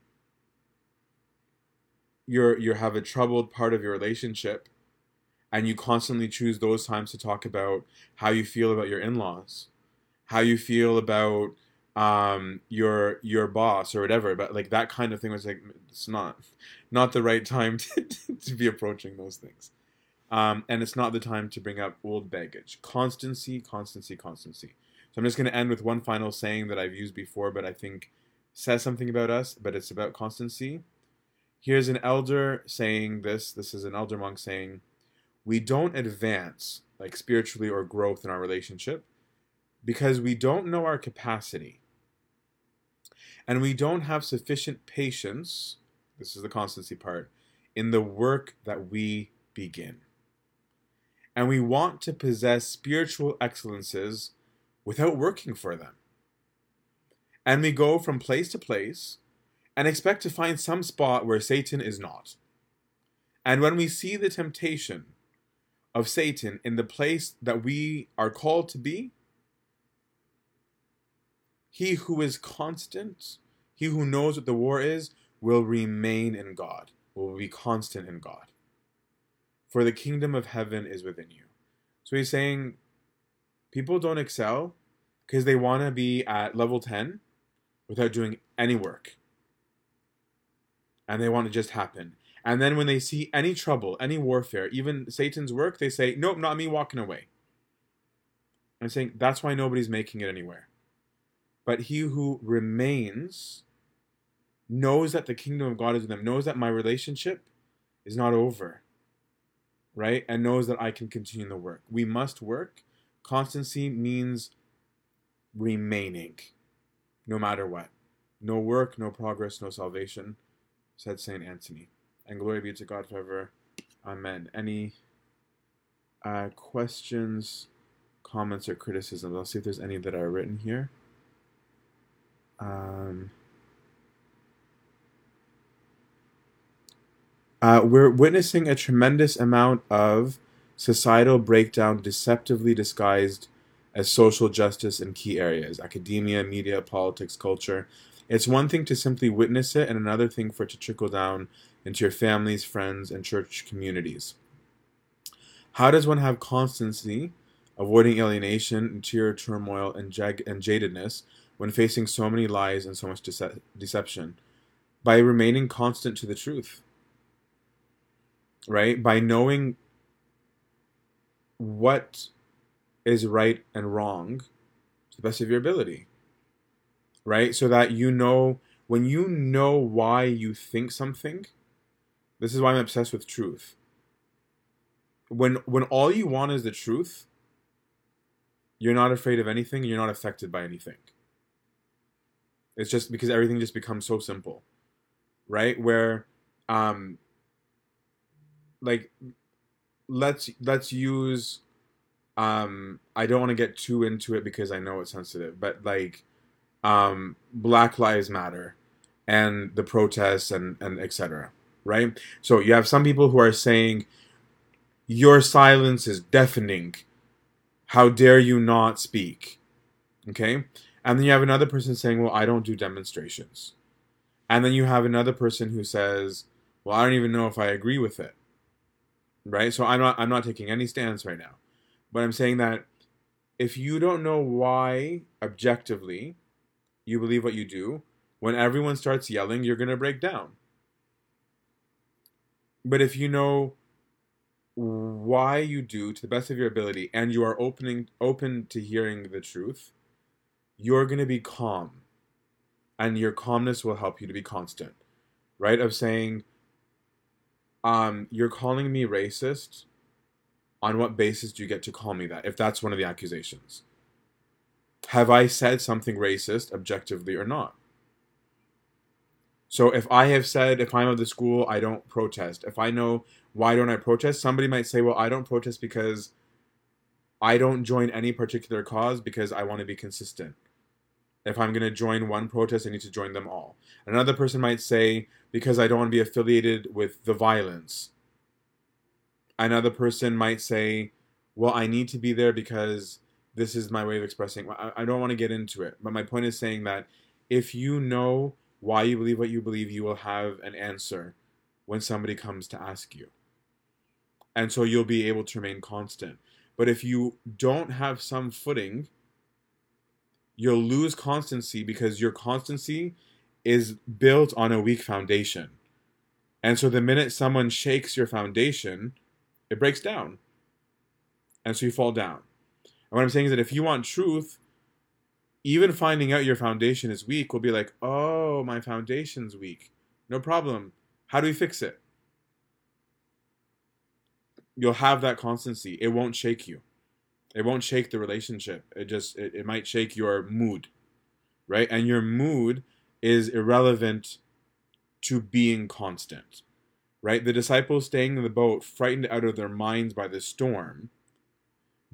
Speaker 1: you're you have a troubled part of your relationship and you constantly choose those times to talk about how you feel about your in-laws, how you feel about um your your boss or whatever but like that kind of thing was like it's not not the right time to, to be approaching those things um and it's not the time to bring up old baggage. Constancy constancy constancy. So i'm just going to end with one final saying that i've used before but i think says something about us but it's about constancy. Here's an elder saying this. This is an elder monk saying we don't advance like spiritually or growth in our relationship because we don't know our capacity. And we don't have sufficient patience, this is the constancy part, in the work that we begin. And we want to possess spiritual excellences without working for them. And we go from place to place and expect to find some spot where Satan is not. And when we see the temptation of Satan in the place that we are called to be, he who is constant, he who knows what the war is, will remain in God, will be constant in God. For the kingdom of heaven is within you. So he's saying people don't excel because they want to be at level 10 without doing any work. And they want to just happen. And then when they see any trouble, any warfare, even Satan's work, they say, Nope, not me walking away. I'm saying that's why nobody's making it anywhere. But he who remains knows that the kingdom of God is with them, knows that my relationship is not over, right? And knows that I can continue the work. We must work. Constancy means remaining, no matter what. No work, no progress, no salvation, said St. Anthony. And glory be to God forever. Amen. Any uh, questions, comments, or criticisms? I'll see if there's any that are written here. Um, uh, we're witnessing a tremendous amount of societal breakdown deceptively disguised as social justice in key areas academia, media, politics, culture. It's one thing to simply witness it, and another thing for it to trickle down into your families, friends, and church communities. How does one have constancy, avoiding alienation, interior turmoil, and, jag- and jadedness when facing so many lies and so much dece- deception? By remaining constant to the truth. Right? By knowing what is right and wrong to the best of your ability. Right? So that you know, when you know why you think something, this is why I'm obsessed with truth. When when all you want is the truth, you're not afraid of anything, you're not affected by anything. It's just because everything just becomes so simple. Right? Where um like let's let's use um I don't want to get too into it because I know it's sensitive, but like um Black Lives Matter and the protests and and etc. Right? So you have some people who are saying your silence is deafening. How dare you not speak? Okay? And then you have another person saying, Well, I don't do demonstrations. And then you have another person who says, Well, I don't even know if I agree with it. Right? So I'm not I'm not taking any stance right now. But I'm saying that if you don't know why objectively you believe what you do, when everyone starts yelling, you're gonna break down. But if you know why you do to the best of your ability and you are opening open to hearing the truth, you're going to be calm. And your calmness will help you to be constant. Right? Of saying um you're calling me racist. On what basis do you get to call me that if that's one of the accusations? Have I said something racist objectively or not? So if I have said if I'm of the school I don't protest, if I know why don't I protest, somebody might say, well, I don't protest because I don't join any particular cause because I want to be consistent. If I'm going to join one protest, I need to join them all. Another person might say, because I don't want to be affiliated with the violence. Another person might say, well, I need to be there because this is my way of expressing. I, don't want to get into it, but my point is saying that if you know why you believe what you believe, you will have an answer when somebody comes to ask you. And so you'll be able to remain constant. But if you don't have some footing, you'll lose constancy because your constancy is built on a weak foundation. And so the minute someone shakes your foundation, it breaks down. And so you fall down. And what I'm saying is that if you want truth, even finding out your foundation is weak will be like, oh, my foundation's weak. No problem. How do we fix it? You'll have that constancy. It won't shake you. It won't shake the relationship. It just it, it might shake your mood. Right? And your mood is irrelevant to being constant. Right? The disciples staying in the boat, frightened out of their minds by the storm,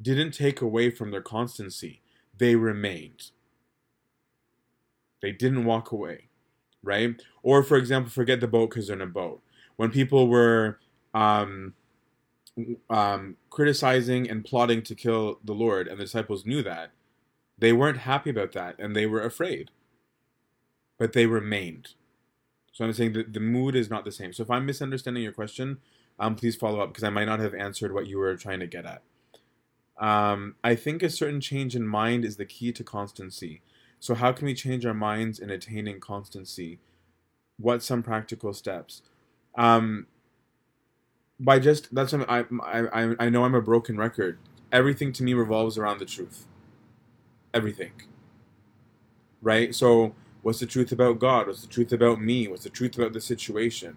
Speaker 1: didn't take away from their constancy. They remained. They didn't walk away, right? Or, for example, forget the boat because they're in a boat. When people were um, um, criticizing and plotting to kill the Lord, and the disciples knew that, they weren't happy about that and they were afraid. But they remained. So I'm saying that the mood is not the same. So if I'm misunderstanding your question, um, please follow up because I might not have answered what you were trying to get at. Um, I think a certain change in mind is the key to constancy. So, how can we change our minds in attaining constancy? What some practical steps? Um, by just that's what I, I I know I'm a broken record. Everything to me revolves around the truth. Everything. Right. So, what's the truth about God? What's the truth about me? What's the truth about the situation?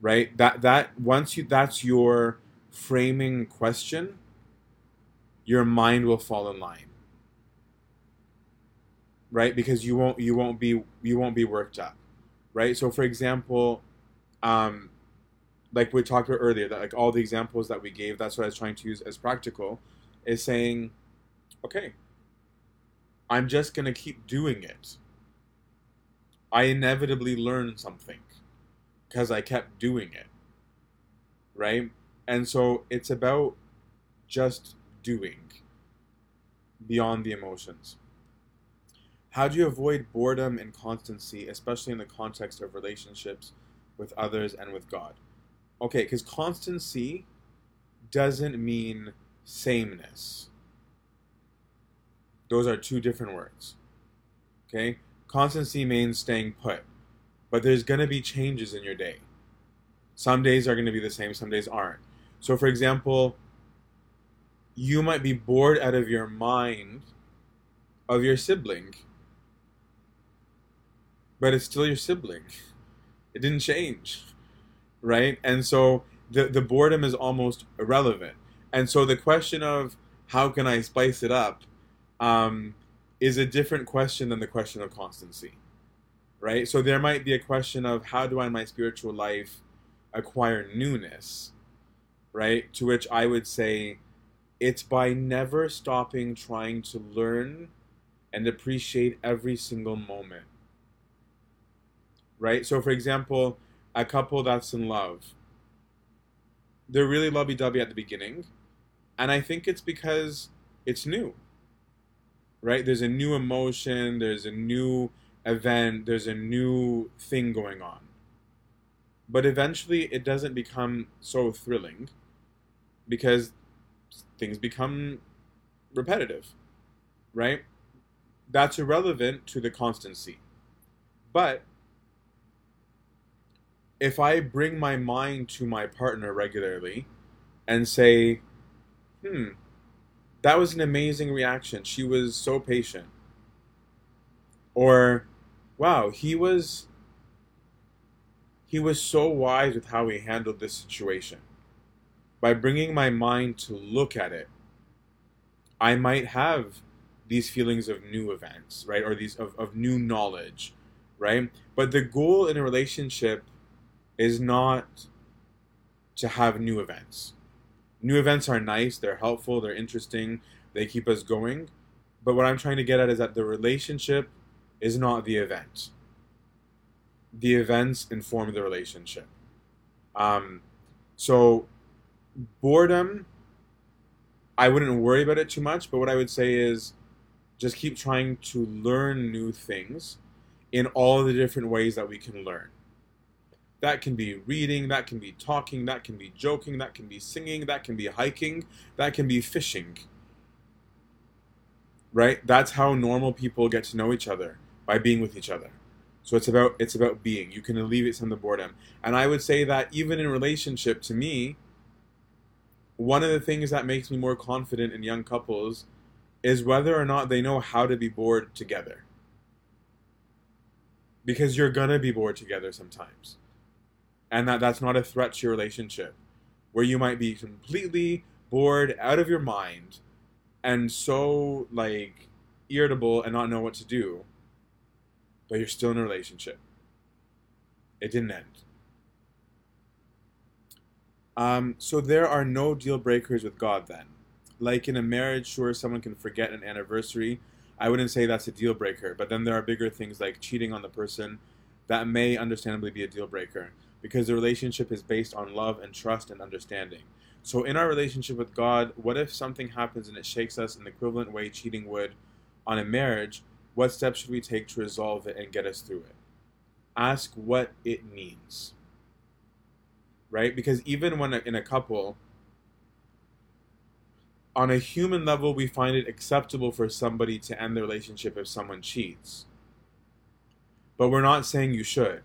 Speaker 1: Right. That that once you that's your framing question your mind will fall in line right because you won't you won't be you won't be worked up right so for example um like we talked about earlier that like all the examples that we gave that's what i was trying to use as practical is saying okay i'm just going to keep doing it i inevitably learn something because i kept doing it right and so it's about just doing beyond the emotions. How do you avoid boredom and constancy, especially in the context of relationships with others and with God? Okay, because constancy doesn't mean sameness. Those are two different words. Okay? Constancy means staying put. But there's going to be changes in your day. Some days are going to be the same, some days aren't. So, for example, you might be bored out of your mind of your sibling. But it's still your sibling. It didn't change. Right? And so the, the boredom is almost irrelevant. And so the question of how can I spice it up um, is a different question than the question of constancy. Right? So there might be a question of how do I in my spiritual life acquire newness? Right? To which I would say, it's by never stopping trying to learn and appreciate every single moment. Right? So, for example, a couple that's in love, they're really lovey dovey at the beginning. And I think it's because it's new. Right? There's a new emotion, there's a new event, there's a new thing going on. But eventually, it doesn't become so thrilling because things become repetitive, right? That's irrelevant to the constancy. But if I bring my mind to my partner regularly and say, hmm, that was an amazing reaction. She was so patient. Or, wow, he was he was so wise with how he handled this situation by bringing my mind to look at it, I might have these feelings of new events, right? Or these of, of new knowledge, right? But the goal in a relationship is not to have new events. New events are nice, they're helpful, they're interesting, they keep us going. But what I'm trying to get at is that the relationship is not the event. The events inform the relationship. Um, so boredom, I wouldn't worry about it too much. But what I would say is, just keep trying to learn new things in all the different ways that we can learn. That can be reading, that can be talking, that can be joking, that can be singing, that can be hiking, that can be fishing. Right? That's how normal people get to know each other by being with each other. So it's about it's about being. You can alleviate some of the boredom. And I would say that even in relationship to me, one of the things that makes me more confident in young couples is whether or not they know how to be bored together. Because you're gonna be bored together sometimes and that that's not a threat to your relationship where you might be completely bored out of your mind and so like irritable and not know what to do but you're still in a relationship. It didn't end. Um, so there are no deal breakers with god then. Like in a marriage sure someone can forget an anniversary. I wouldn't say that's a deal breaker but then there are bigger things like cheating on the person that may understandably be a deal breaker because the relationship is based on love and trust and understanding. So, in our relationship with God, what if something happens and it shakes us in the equivalent way cheating would on a marriage? What steps should we take to resolve it and get us through it? Ask what it means. Right? Because even when in a couple, on a human level, we find it acceptable for somebody to end the relationship if someone cheats. But we're not saying you should.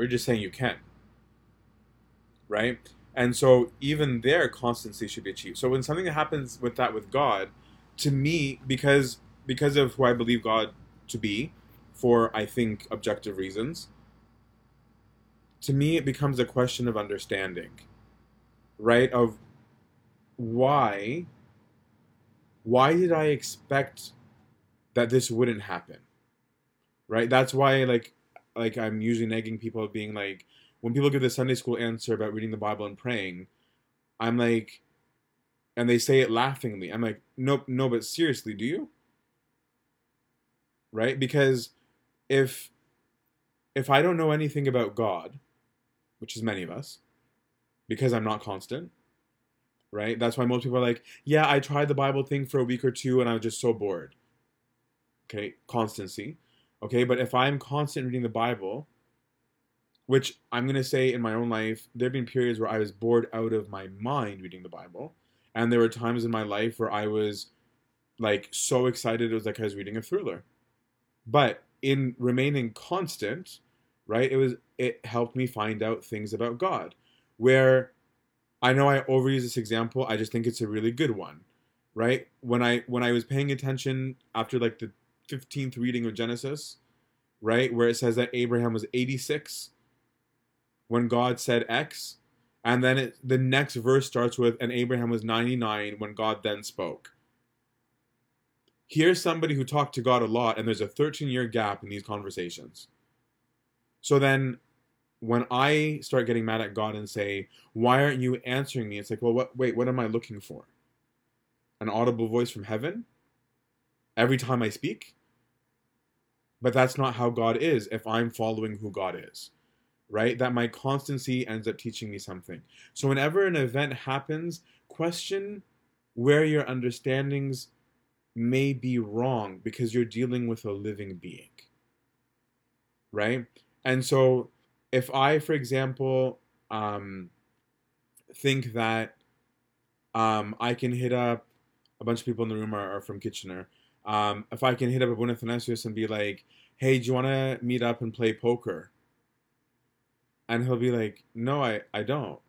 Speaker 1: We're just saying you can. Right? And so even there, constancy should be achieved. So when something happens with that with God, to me, because because of who I believe God to be, for I think objective reasons, to me it becomes a question of understanding. Right? Of why why did I expect that this wouldn't happen? Right? That's why like like I'm usually nagging people of being like when people give the Sunday school answer about reading the Bible and praying, I'm like and they say it laughingly. I'm like, nope, no, but seriously, do you? Right? Because if if I don't know anything about God, which is many of us, because I'm not constant, right? That's why most people are like, yeah, I tried the Bible thing for a week or two and I was just so bored. Okay, constancy. Okay, but if I'm constant reading the Bible, which I'm going to say in my own life, there have been periods where I was bored out of my mind reading the Bible. And there were times in my life where I was like so excited, it was like I was reading a thriller. But in remaining constant, right, it was it helped me find out things about God. Where I know I overuse this example, I just think it's a really good one. Right? When I when I was paying attention after like the 15th reading of Genesis, right, where it says that Abraham was 86 when God said X, and then it, the next verse starts with, and Abraham was 99 when God then spoke. Here's somebody who talked to God a lot, and there's a 13 year gap in these conversations. So then when I start getting mad at God and say, Why aren't you answering me? It's like, Well, what, wait, what am I looking for? An audible voice from heaven? Every time I speak? But that's not how God is if I'm following who God is, right? That my constancy ends up teaching me something. So whenever an event happens, question where your understandings may be wrong because you're dealing with a living being, right? And so if I, for example, um, think that um, I can hit up a bunch of people in the room are, are from Kitchener um, if I can hit up Abuna Athanasius and be like, hey, do you want to meet up and play poker? And he'll be like, no, I, I don't.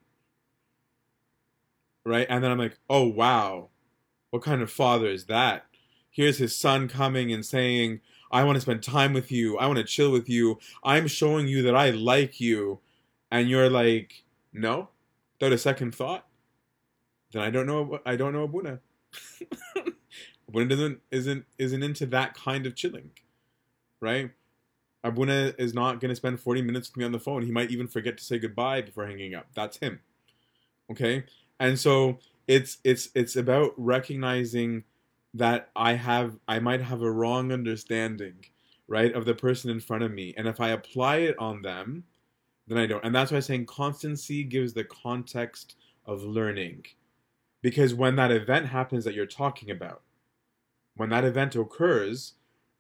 Speaker 1: Right? And then I'm like, oh, wow. What kind of father is that? Here's his son coming and saying, I want to spend time with you. I want to chill with you. I'm showing you that I like you. And you're like, no? Without a second thought? Then I don't know. I don't know Abuna. Abuna doesn't isn't isn't into that kind of chilling, right? Abuna is not going to spend 40 minutes with me on the phone. He might even forget to say goodbye before hanging up. That's him. Okay? And so it's it's it's about recognizing that I have I might have a wrong understanding, right, of the person in front of me. And if I apply it on them, then I don't. And that's why saying constancy gives the context of learning. Because when that event happens that you're talking about, when that event occurs,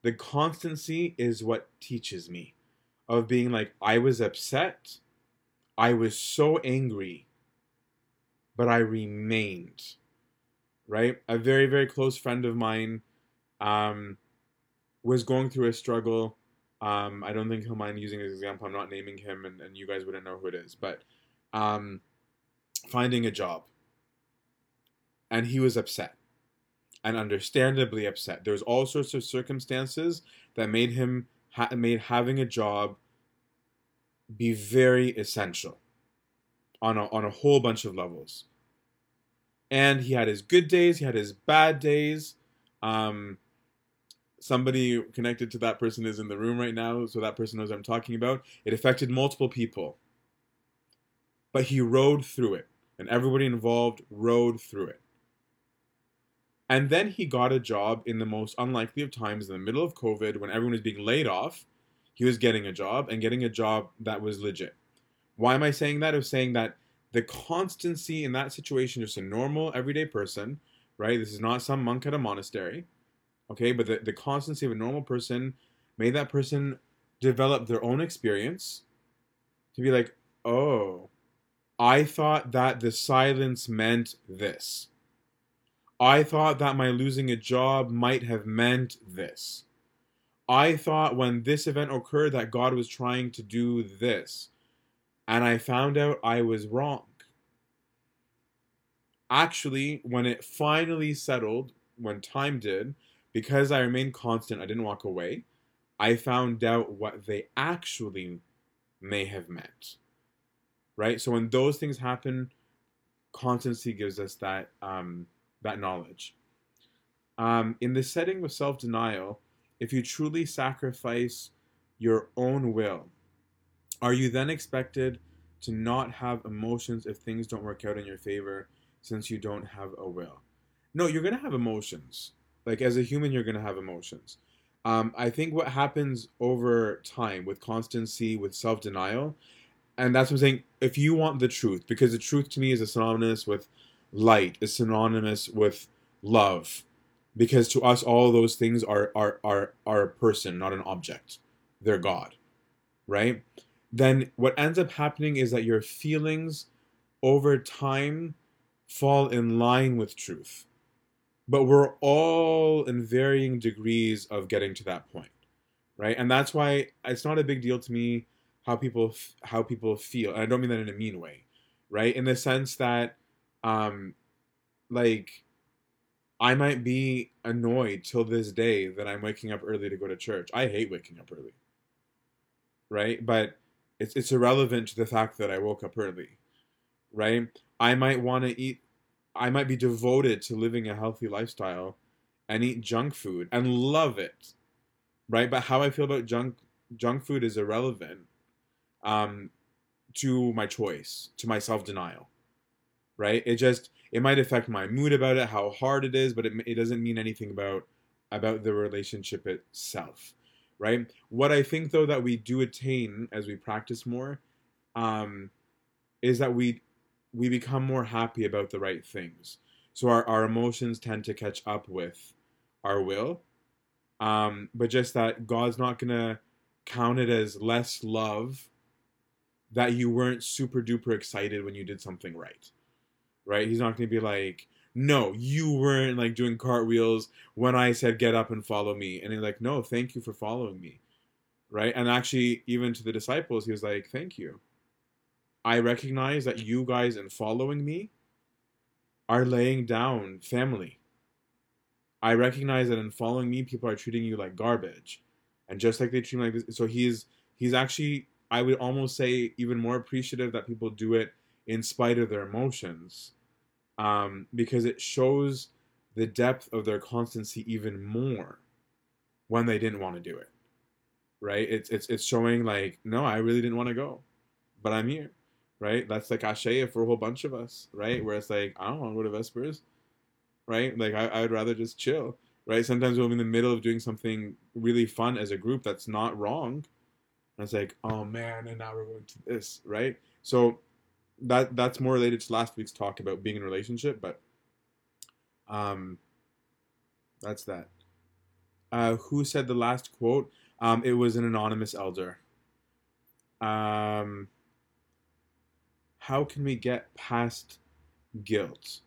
Speaker 1: the constancy is what teaches me of being like, I was upset, I was so angry, but I remained. Right? A very, very close friend of mine um, was going through a struggle. Um, I don't think he'll mind using his example. I'm not naming him, and, and you guys wouldn't know who it is. But um, finding a job. And he was upset and understandably upset. There was all sorts of circumstances that made him ha- made having a job be very essential on a, on a whole bunch of levels. And he had his good days, he had his bad days. Um, somebody connected to that person is in the room right now, so that person knows what I'm talking about. It affected multiple people. But he rode through it, and everybody involved rode through it. And then he got a job in the most unlikely of times in the middle of COVID when everyone was being laid off. He was getting a job and getting a job that was legit. Why am I saying that? I was saying that the constancy in that situation, just a normal, everyday person, right? This is not some monk at a monastery, okay? But the, the constancy of a normal person made that person develop their own experience to be like, oh, I thought that the silence meant this. I thought that my losing a job might have meant this. I thought when this event occurred that God was trying to do this. And I found out I was wrong. Actually, when it finally settled, when time did, because I remained constant, I didn't walk away, I found out what they actually may have meant. Right? So when those things happen, constancy gives us that um, that knowledge. Um, in the setting of self denial, if you truly sacrifice your own will, are you then expected to not have emotions if things don't work out in your favor since you don't have a will? No, you're going to have emotions. Like as a human, you're going to have emotions. Um, I think what happens over time with constancy, with self denial, and that's what I'm saying. If you want the truth, because the truth to me is synonymous with light is synonymous with love. Because to us all those things are are are are a person not an object. They're god right? Then what ends up happening is that your feelings over time fall in line with truth. But we're all in varying degrees of getting to that point right? And that's why it's not a big deal to me how people how people feel. And i don't mean that in a mean way right? In the sense that um like I might be annoyed till this day that I'm waking up early to go to church. I hate waking up early. Right? But it's it's irrelevant to the fact that I woke up early. Right? I might want to eat I might be devoted to living a healthy lifestyle and eat junk food and love it. Right? But how I feel about junk junk food is irrelevant um to my choice, to my self-denial right? It just it might affect my mood about it, how hard it is, but it, it doesn't mean anything about about the relationship itself, right? What I think though that we do attain as we practice more, um, is that we we become more happy about the right things. So our, our emotions tend to catch up with our will. Um, but just that God's not gonna count it as less love that you weren't super duper excited when you did something right right? He's not going to be like, no, you weren't like doing cartwheels when I said get up and follow me. And he's like, no, thank you for following me, right? And actually, even to the disciples, he was like, thank you. I recognize that you guys in following me are laying down family. I recognize that in following me, people are treating you like garbage, and just like they treat me like this. So he's he's actually, I would almost say, even more appreciative that people do it in spite of their emotions um, because it shows the depth of their constancy even more when they didn't want to do it right it's it's, it's showing like no i really didn't want to go but i'm here right that's like ashaya for a whole bunch of us right where it's like i don't want to go to vespers right like i, I would rather just chill right? Sometimes we'll be in the middle of doing something really fun as a group that's not wrong. And it's like, oh man, and now we're going to this, right? So that that's more related to last week's talk about being in a relationship, but um that's that. Uh, who said the last quote? Um, it was an anonymous elder. Um, how can we get past guilt?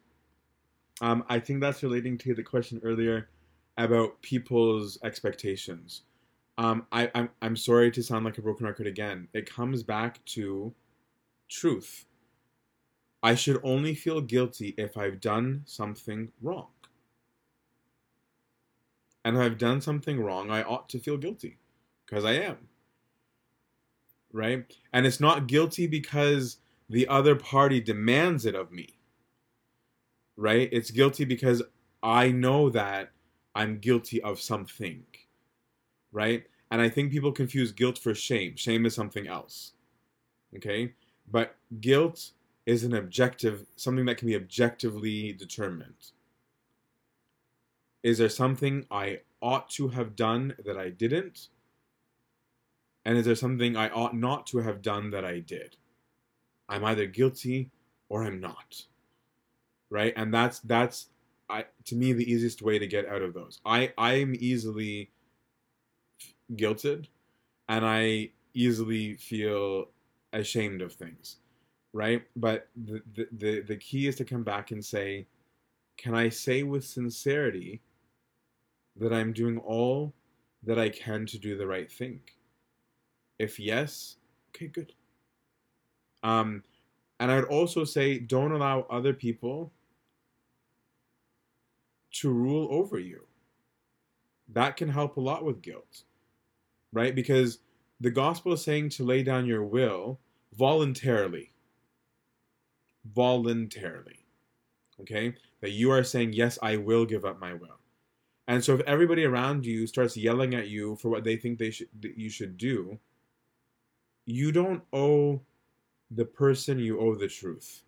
Speaker 1: Um, I think that's relating to the question earlier about people's expectations. Um, I, I'm, I'm sorry to sound like a broken record again. It comes back to truth. I should only feel guilty if I've done something wrong. And if I've done something wrong, I ought to feel guilty because I am. Right? And it's not guilty because the other party demands it of me. Right? It's guilty because I know that I'm guilty of something. Right? And I think people confuse guilt for shame. Shame is something else. Okay? But guilt is an objective, something that can be objectively determined. Is there something I ought to have done that I didn't? And is there something I ought not to have done that I did? I'm either guilty or I'm not. Right? And that's that's I to me the easiest way to get out of those. I I'm easily guilted and I easily feel ashamed of things. Right? But the the the, key is to come back and say, can I say with sincerity that I'm doing all that I can to do the right thing? If yes, okay, good. Um, and I would also say don't allow other people to rule over you. That can help a lot with guilt, right? Because the gospel is saying to lay down your will voluntarily. Voluntarily. Okay? That you are saying, yes, I will give up my will. And so if everybody around you starts yelling at you for what they think they should you should do, you don't owe the person you owe the truth.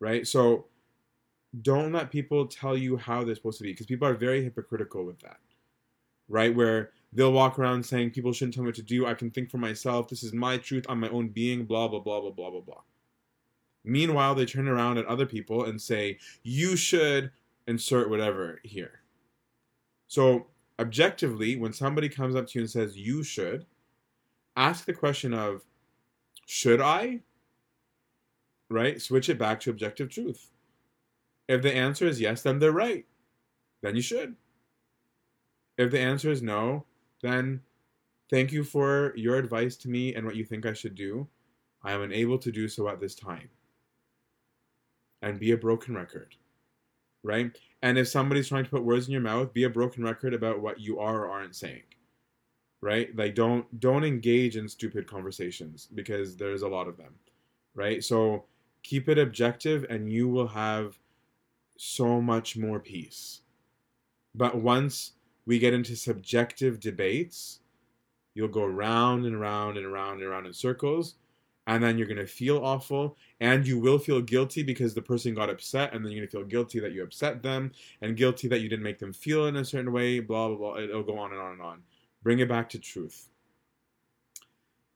Speaker 1: Right? So don't let people tell you how they're supposed to be because people are very hypocritical with that. Right? Where they'll walk around saying people shouldn't tell me what to do. I can think for myself. This is my truth. I'm my own being. Blah, blah, blah, blah, blah, blah, blah. Meanwhile, they turn around at other people and say, you should insert whatever here. So objectively, when somebody comes up to you and says, you should, ask the question of, should I? Right? Switch it back to objective truth. If the answer is yes, then they're right. Then you should. If the answer is no, then thank you for your advice to me and what you think I should do. I am unable to do so at this time. And be a broken record. Right? And if somebody's trying to put words in your mouth, be a broken record about what you are or aren't saying. Right? Like don't don't engage in stupid conversations because there's a lot of them. Right? So keep it objective and you will have so much more peace. But once we get into subjective debates, you'll go round and round and around and around in circles and then you're going to feel awful and you will feel guilty because the person got upset and then you're going to feel guilty that you upset them and guilty that you didn't make them feel in a certain way blah blah blah it'll go on and on and on. Bring it back to truth.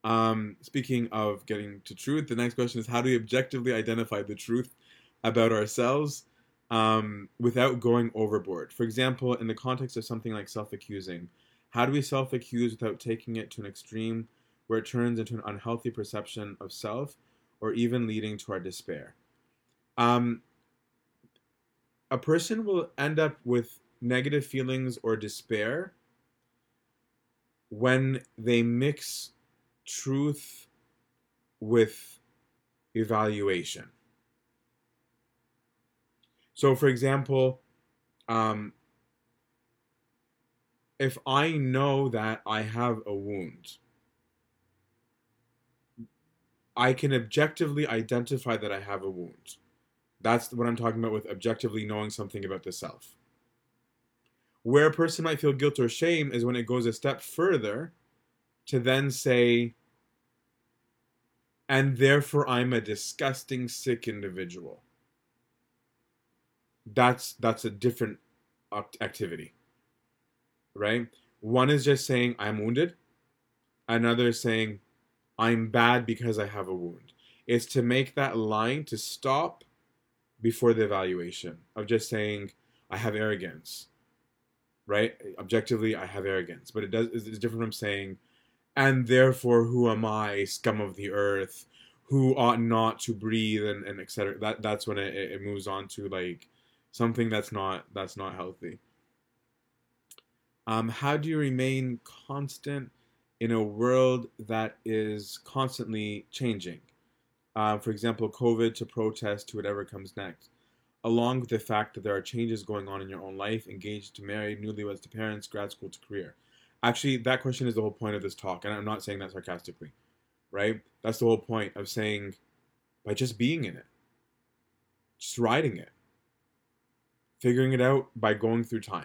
Speaker 1: Um, speaking of getting to truth the next question is how do we objectively identify the truth about ourselves um, without going overboard for example in the context of something like self-accusing how do we self-accuse without taking it to an extreme where it turns into an unhealthy perception of self or even leading to our despair. Um, a person will end up with negative feelings or despair when they mix truth with evaluation. So, for example, um, if I know that I have a wound, I can objectively identify that I have a wound. That's what I'm talking about with objectively knowing something about the self. Where a person might feel guilt or shame is when it goes a step further to then say, and therefore I'm a disgusting, sick individual. That's that's a different activity. Right? One is just saying i'm wounded. Another is saying i'm bad because i have a wound. It's to make that line to stop before the evaluation of just saying i have arrogance. Right? Objectively i have arrogance. But it does it's different from saying and therefore who am i scum of the earth? Who ought not to breathe? and, and etc that that's when it, it moves on to like something that's not that's not healthy. Um, how do you remain constant in a world that is constantly changing? Uh, for example, COVID to protest to whatever comes next, along with the fact that there are changes going on in your own life, engaged to married, newlyweds to parents, grad school to career. Actually, that question is the whole point of this talk, and I'm not saying that sarcastically, right? That's the whole point of saying by just being in it, just riding it, figuring it out by going through time.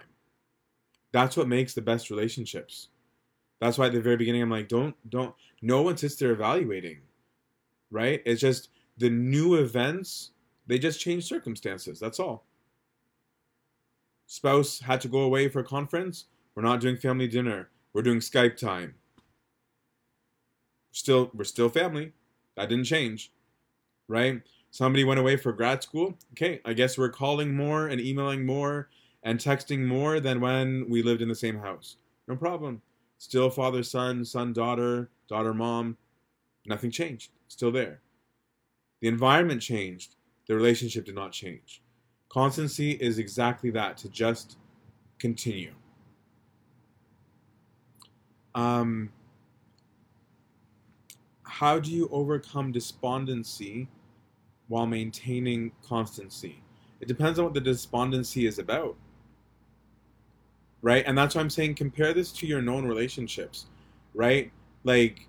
Speaker 1: That's what makes the best relationships. That's why at the very beginning I'm like, don't don't no one sits there evaluating. Right? It's just the new events, they just change circumstances. That's all. Spouse had to go away for a conference. We're not doing family dinner. We're doing Skype time. Still, we're still family. That didn't change. Right? Somebody went away for grad school. Okay, I guess we're calling more and emailing more and texting more than when we lived in the same house. No problem. Still father, son, son, daughter, daughter, mom. Nothing changed. Still there. The environment changed. The relationship did not change. Constancy is exactly that to just continue. Um, how do you overcome despondency while maintaining constancy. It depends on what the despondency is about. Right? And that's why I'm saying compare this to your known relationships. Right? Like,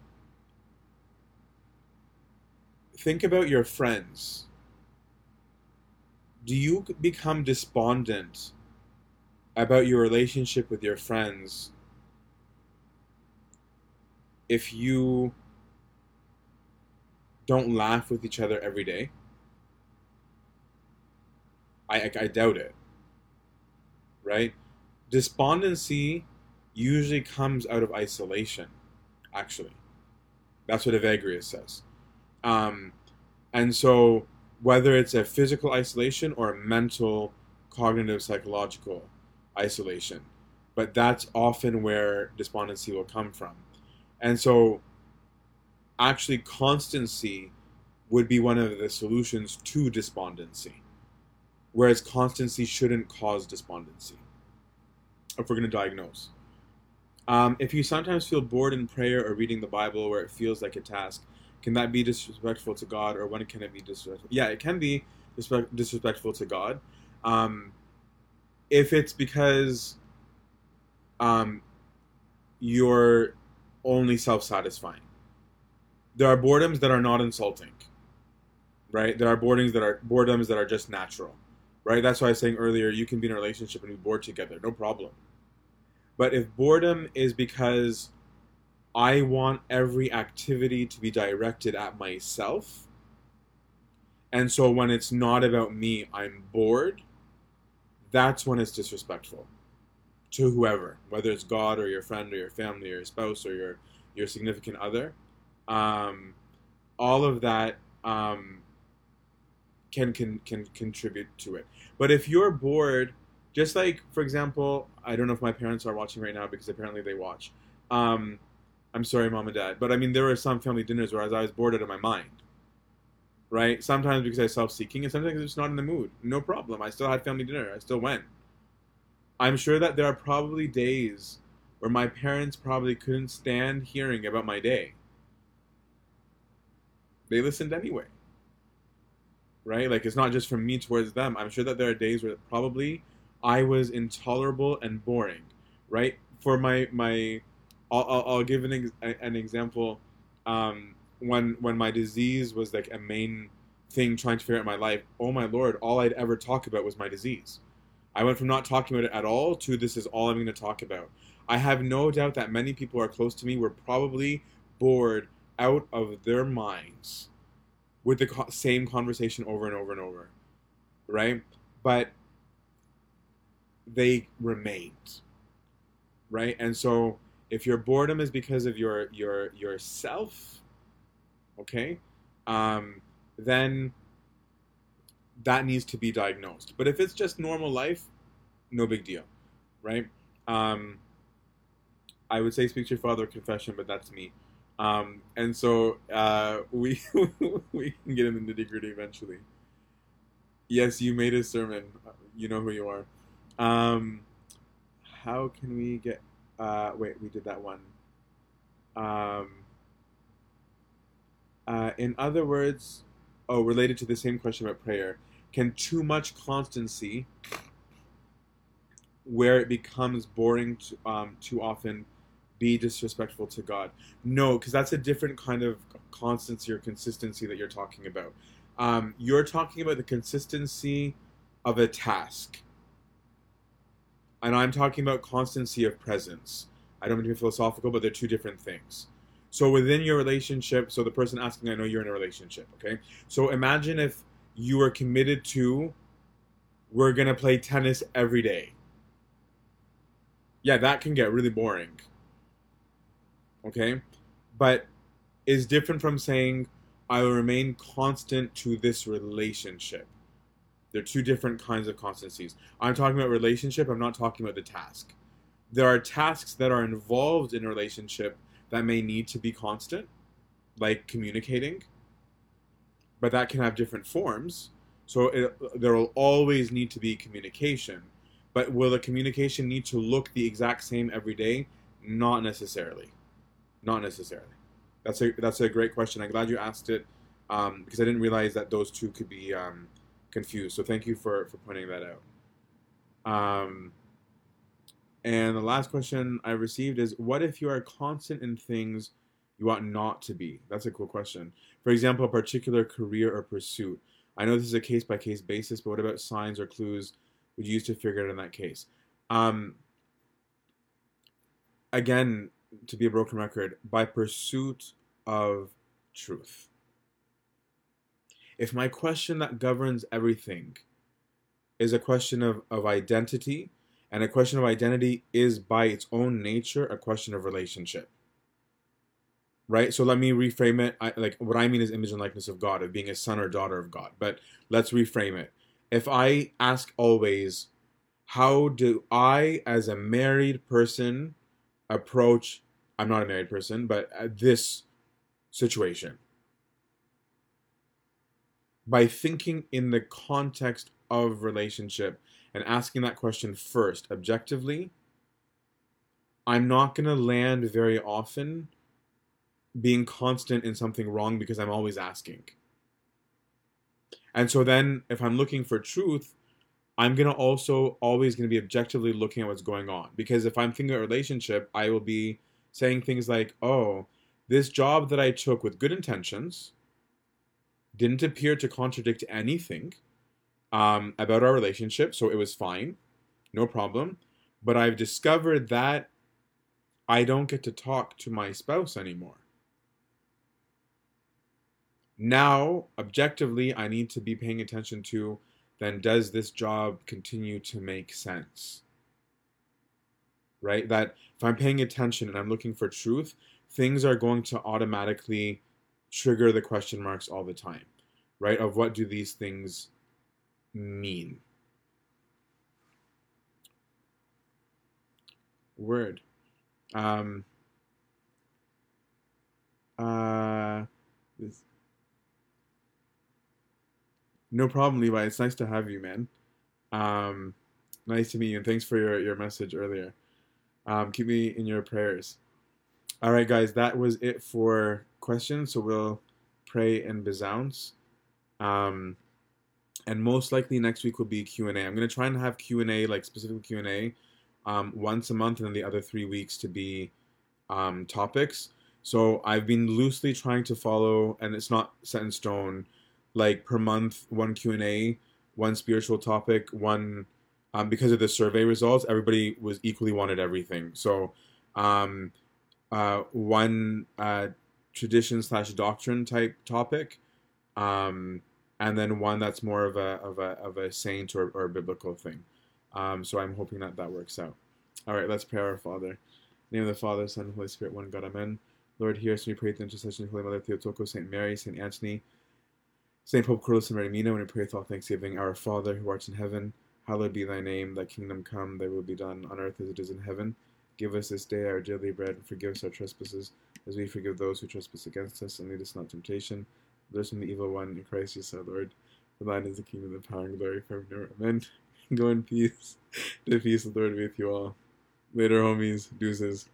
Speaker 1: think about your friends. Do you become despondent about your relationship with your friends if you don't laugh with each other every day? I, I, doubt it. Right? Despondency usually comes out of isolation, actually. That's what Evagrius says. Um, and so, whether it's a physical isolation or a mental, cognitive, psychological isolation, but that's often where despondency will come from. And so, actually, constancy would be one of the solutions to despondency whereas constancy shouldn't cause despondency if we're going to diagnose. Um, if you sometimes feel bored in prayer or reading the Bible where it feels like a task, can that be disrespectful to God or when can it be disrespectful? Yeah, it can be disrespectful to God. Um, if it's because um, you're only self satisfying. There are boredoms that are not insulting, right? There are boredoms that are boredoms that are just natural right? That's why I was saying earlier, you can be in a relationship and be bored together, no problem. But if boredom is because I want every activity to be directed at myself, and so when it's not about me, I'm bored, that's when it's disrespectful to whoever, whether it's God or your friend or your family or your spouse or your your significant other. Um, all of that um, can can can contribute to it. But if you're bored, just like for example, I don't know if my parents are watching right now because apparently they watch. Um, I'm sorry, mom and dad, but I mean there were some family dinners where I was bored out of my mind. Right? Sometimes because I was self-seeking, and sometimes I was just not in the mood. No problem. I still had family dinner. I still went. I'm sure that there are probably days where my parents probably couldn't stand hearing about my day. They listened anyway right? Like it's not just from me towards them. I'm sure that there are days where probably I was intolerable and boring, right? For my my, I'll, I'll, I'll give an an example. Um, when when my disease was like a main thing trying to figure out my life, oh my lord, all I'd ever talk about was my disease. I went from not talking about it at all to this is all I'm going to talk about. I have no doubt that many people who are close to me were probably bored out of their minds with the same conversation over and over and over, right? But they remained. Right? And so if your boredom is because of your your yourself, okay, um, then that needs to be diagnosed. But if it's just normal life, no big deal, right? Um, I would say speak to your father confession, but that's me. Um, and so uh, we we can get in the nitty gritty eventually. Yes, you made a sermon. You know who you are. Um, how can we get? Uh, wait, we did that one. Um, uh, in other words, oh, related to the same question about prayer, can too much constancy, where it becomes boring to, um, too often, be disrespectful to God. No, because that's a different kind of constancy or consistency that you're talking about. Um, you're talking about the consistency of a task. And I'm talking about constancy of presence. I don't mean to be philosophical, but they're two different things. So within your relationship, so the person asking, I know you're in a relationship, okay? So imagine if you were committed to, we're gonna play tennis every day. Yeah, that can get really boring okay? But is different from saying, I will remain constant to this relationship. They're two different kinds of constancies. I'm talking about relationship, I'm not talking about the task. There are tasks that are involved in a relationship that may need to be constant, like communicating, but that can have different forms. So it, there will always need to be communication. But will the communication need to look the exact same every day? Not necessarily. Not necessarily. That's a that's a great question. I'm glad you asked it um, because I didn't realize that those two could be um, confused. So thank you for for pointing that out. Um, and the last question I received is, what if you are constant in things you ought not to be? That's a cool question. For example, a particular career or pursuit. I know this is a case by case basis, but what about signs or clues would you use to figure it out in that case? Um, again, to be a broken record, by pursuit of truth. If my question that governs everything is a question of, of identity, and a question of identity is by its own nature a question of relationship. Right? So let me reframe it. I, like what I mean is image and likeness of God, of being a son or daughter of God. But let's reframe it. If I ask always, how do I, as a married person, approach I'm not a married person, but this situation by thinking in the context of relationship and asking that question first objectively i'm not going to land very often being constant in something wrong because i'm always asking. And so then if i'm looking for truth i'm to also always to be objectively looking at what's going on because if i'm thinking a relationship i will be saying things like, oh, this job that I took with good intentions didn't appear to contradict anything um, about our relationship, so it was fine, no problem. But I've discovered that I don't get to talk to my spouse anymore. Now, objectively, I need to be paying attention to then does this job continue to make sense? right? That if I'm paying attention and I'm looking for truth, things are going to automatically trigger the question marks all the time, right? Of what do these things mean? Word. Um, uh, this, no problem, Levi. It's nice to have you, man. Um, nice to meet you, and thanks for your, your message earlier. Um, keep me in your prayers. All right, guys, that was it for questions. So we'll pray and besounds. Um, and most likely next week will be Q and A. I'm gonna try and have Q and A, like specific Q and A, um, once a month, and then the other three weeks to be um, topics. So I've been loosely trying to follow, and it's not set in stone. Like per month, one Q and A, one spiritual topic, one um, because of the survey results, everybody was equally wanted everything. So, um, uh, one uh, tradition slash doctrine type topic, um, and then one that's more of a of a of a saint or, or a biblical thing. Um, so I'm hoping that that works out. All right, let's pray our Father. Name of the Father, Son, Holy Spirit, one God, Amen. Lord, hear us we pray the intercession of Holy Mother Theotokos, Saint Mary, Saint Anthony, Saint Pope Kyrillos, and Mina, when we pray with all thanksgiving, Our Father, who art in heaven, hallowed be thy name. Thy kingdom come, thy will be done, on earth as it is in heaven. Give us this day our daily bread, and forgive us our trespasses, as we forgive those who trespass against us, and lead us not temptation. Deliver us from the evil one, in Christ Jesus our Lord. For thine is the kingdom, of the power, and glory forever. Amen. Go in peace. The peace of the Lord be with you all. Later, homies. Deuces.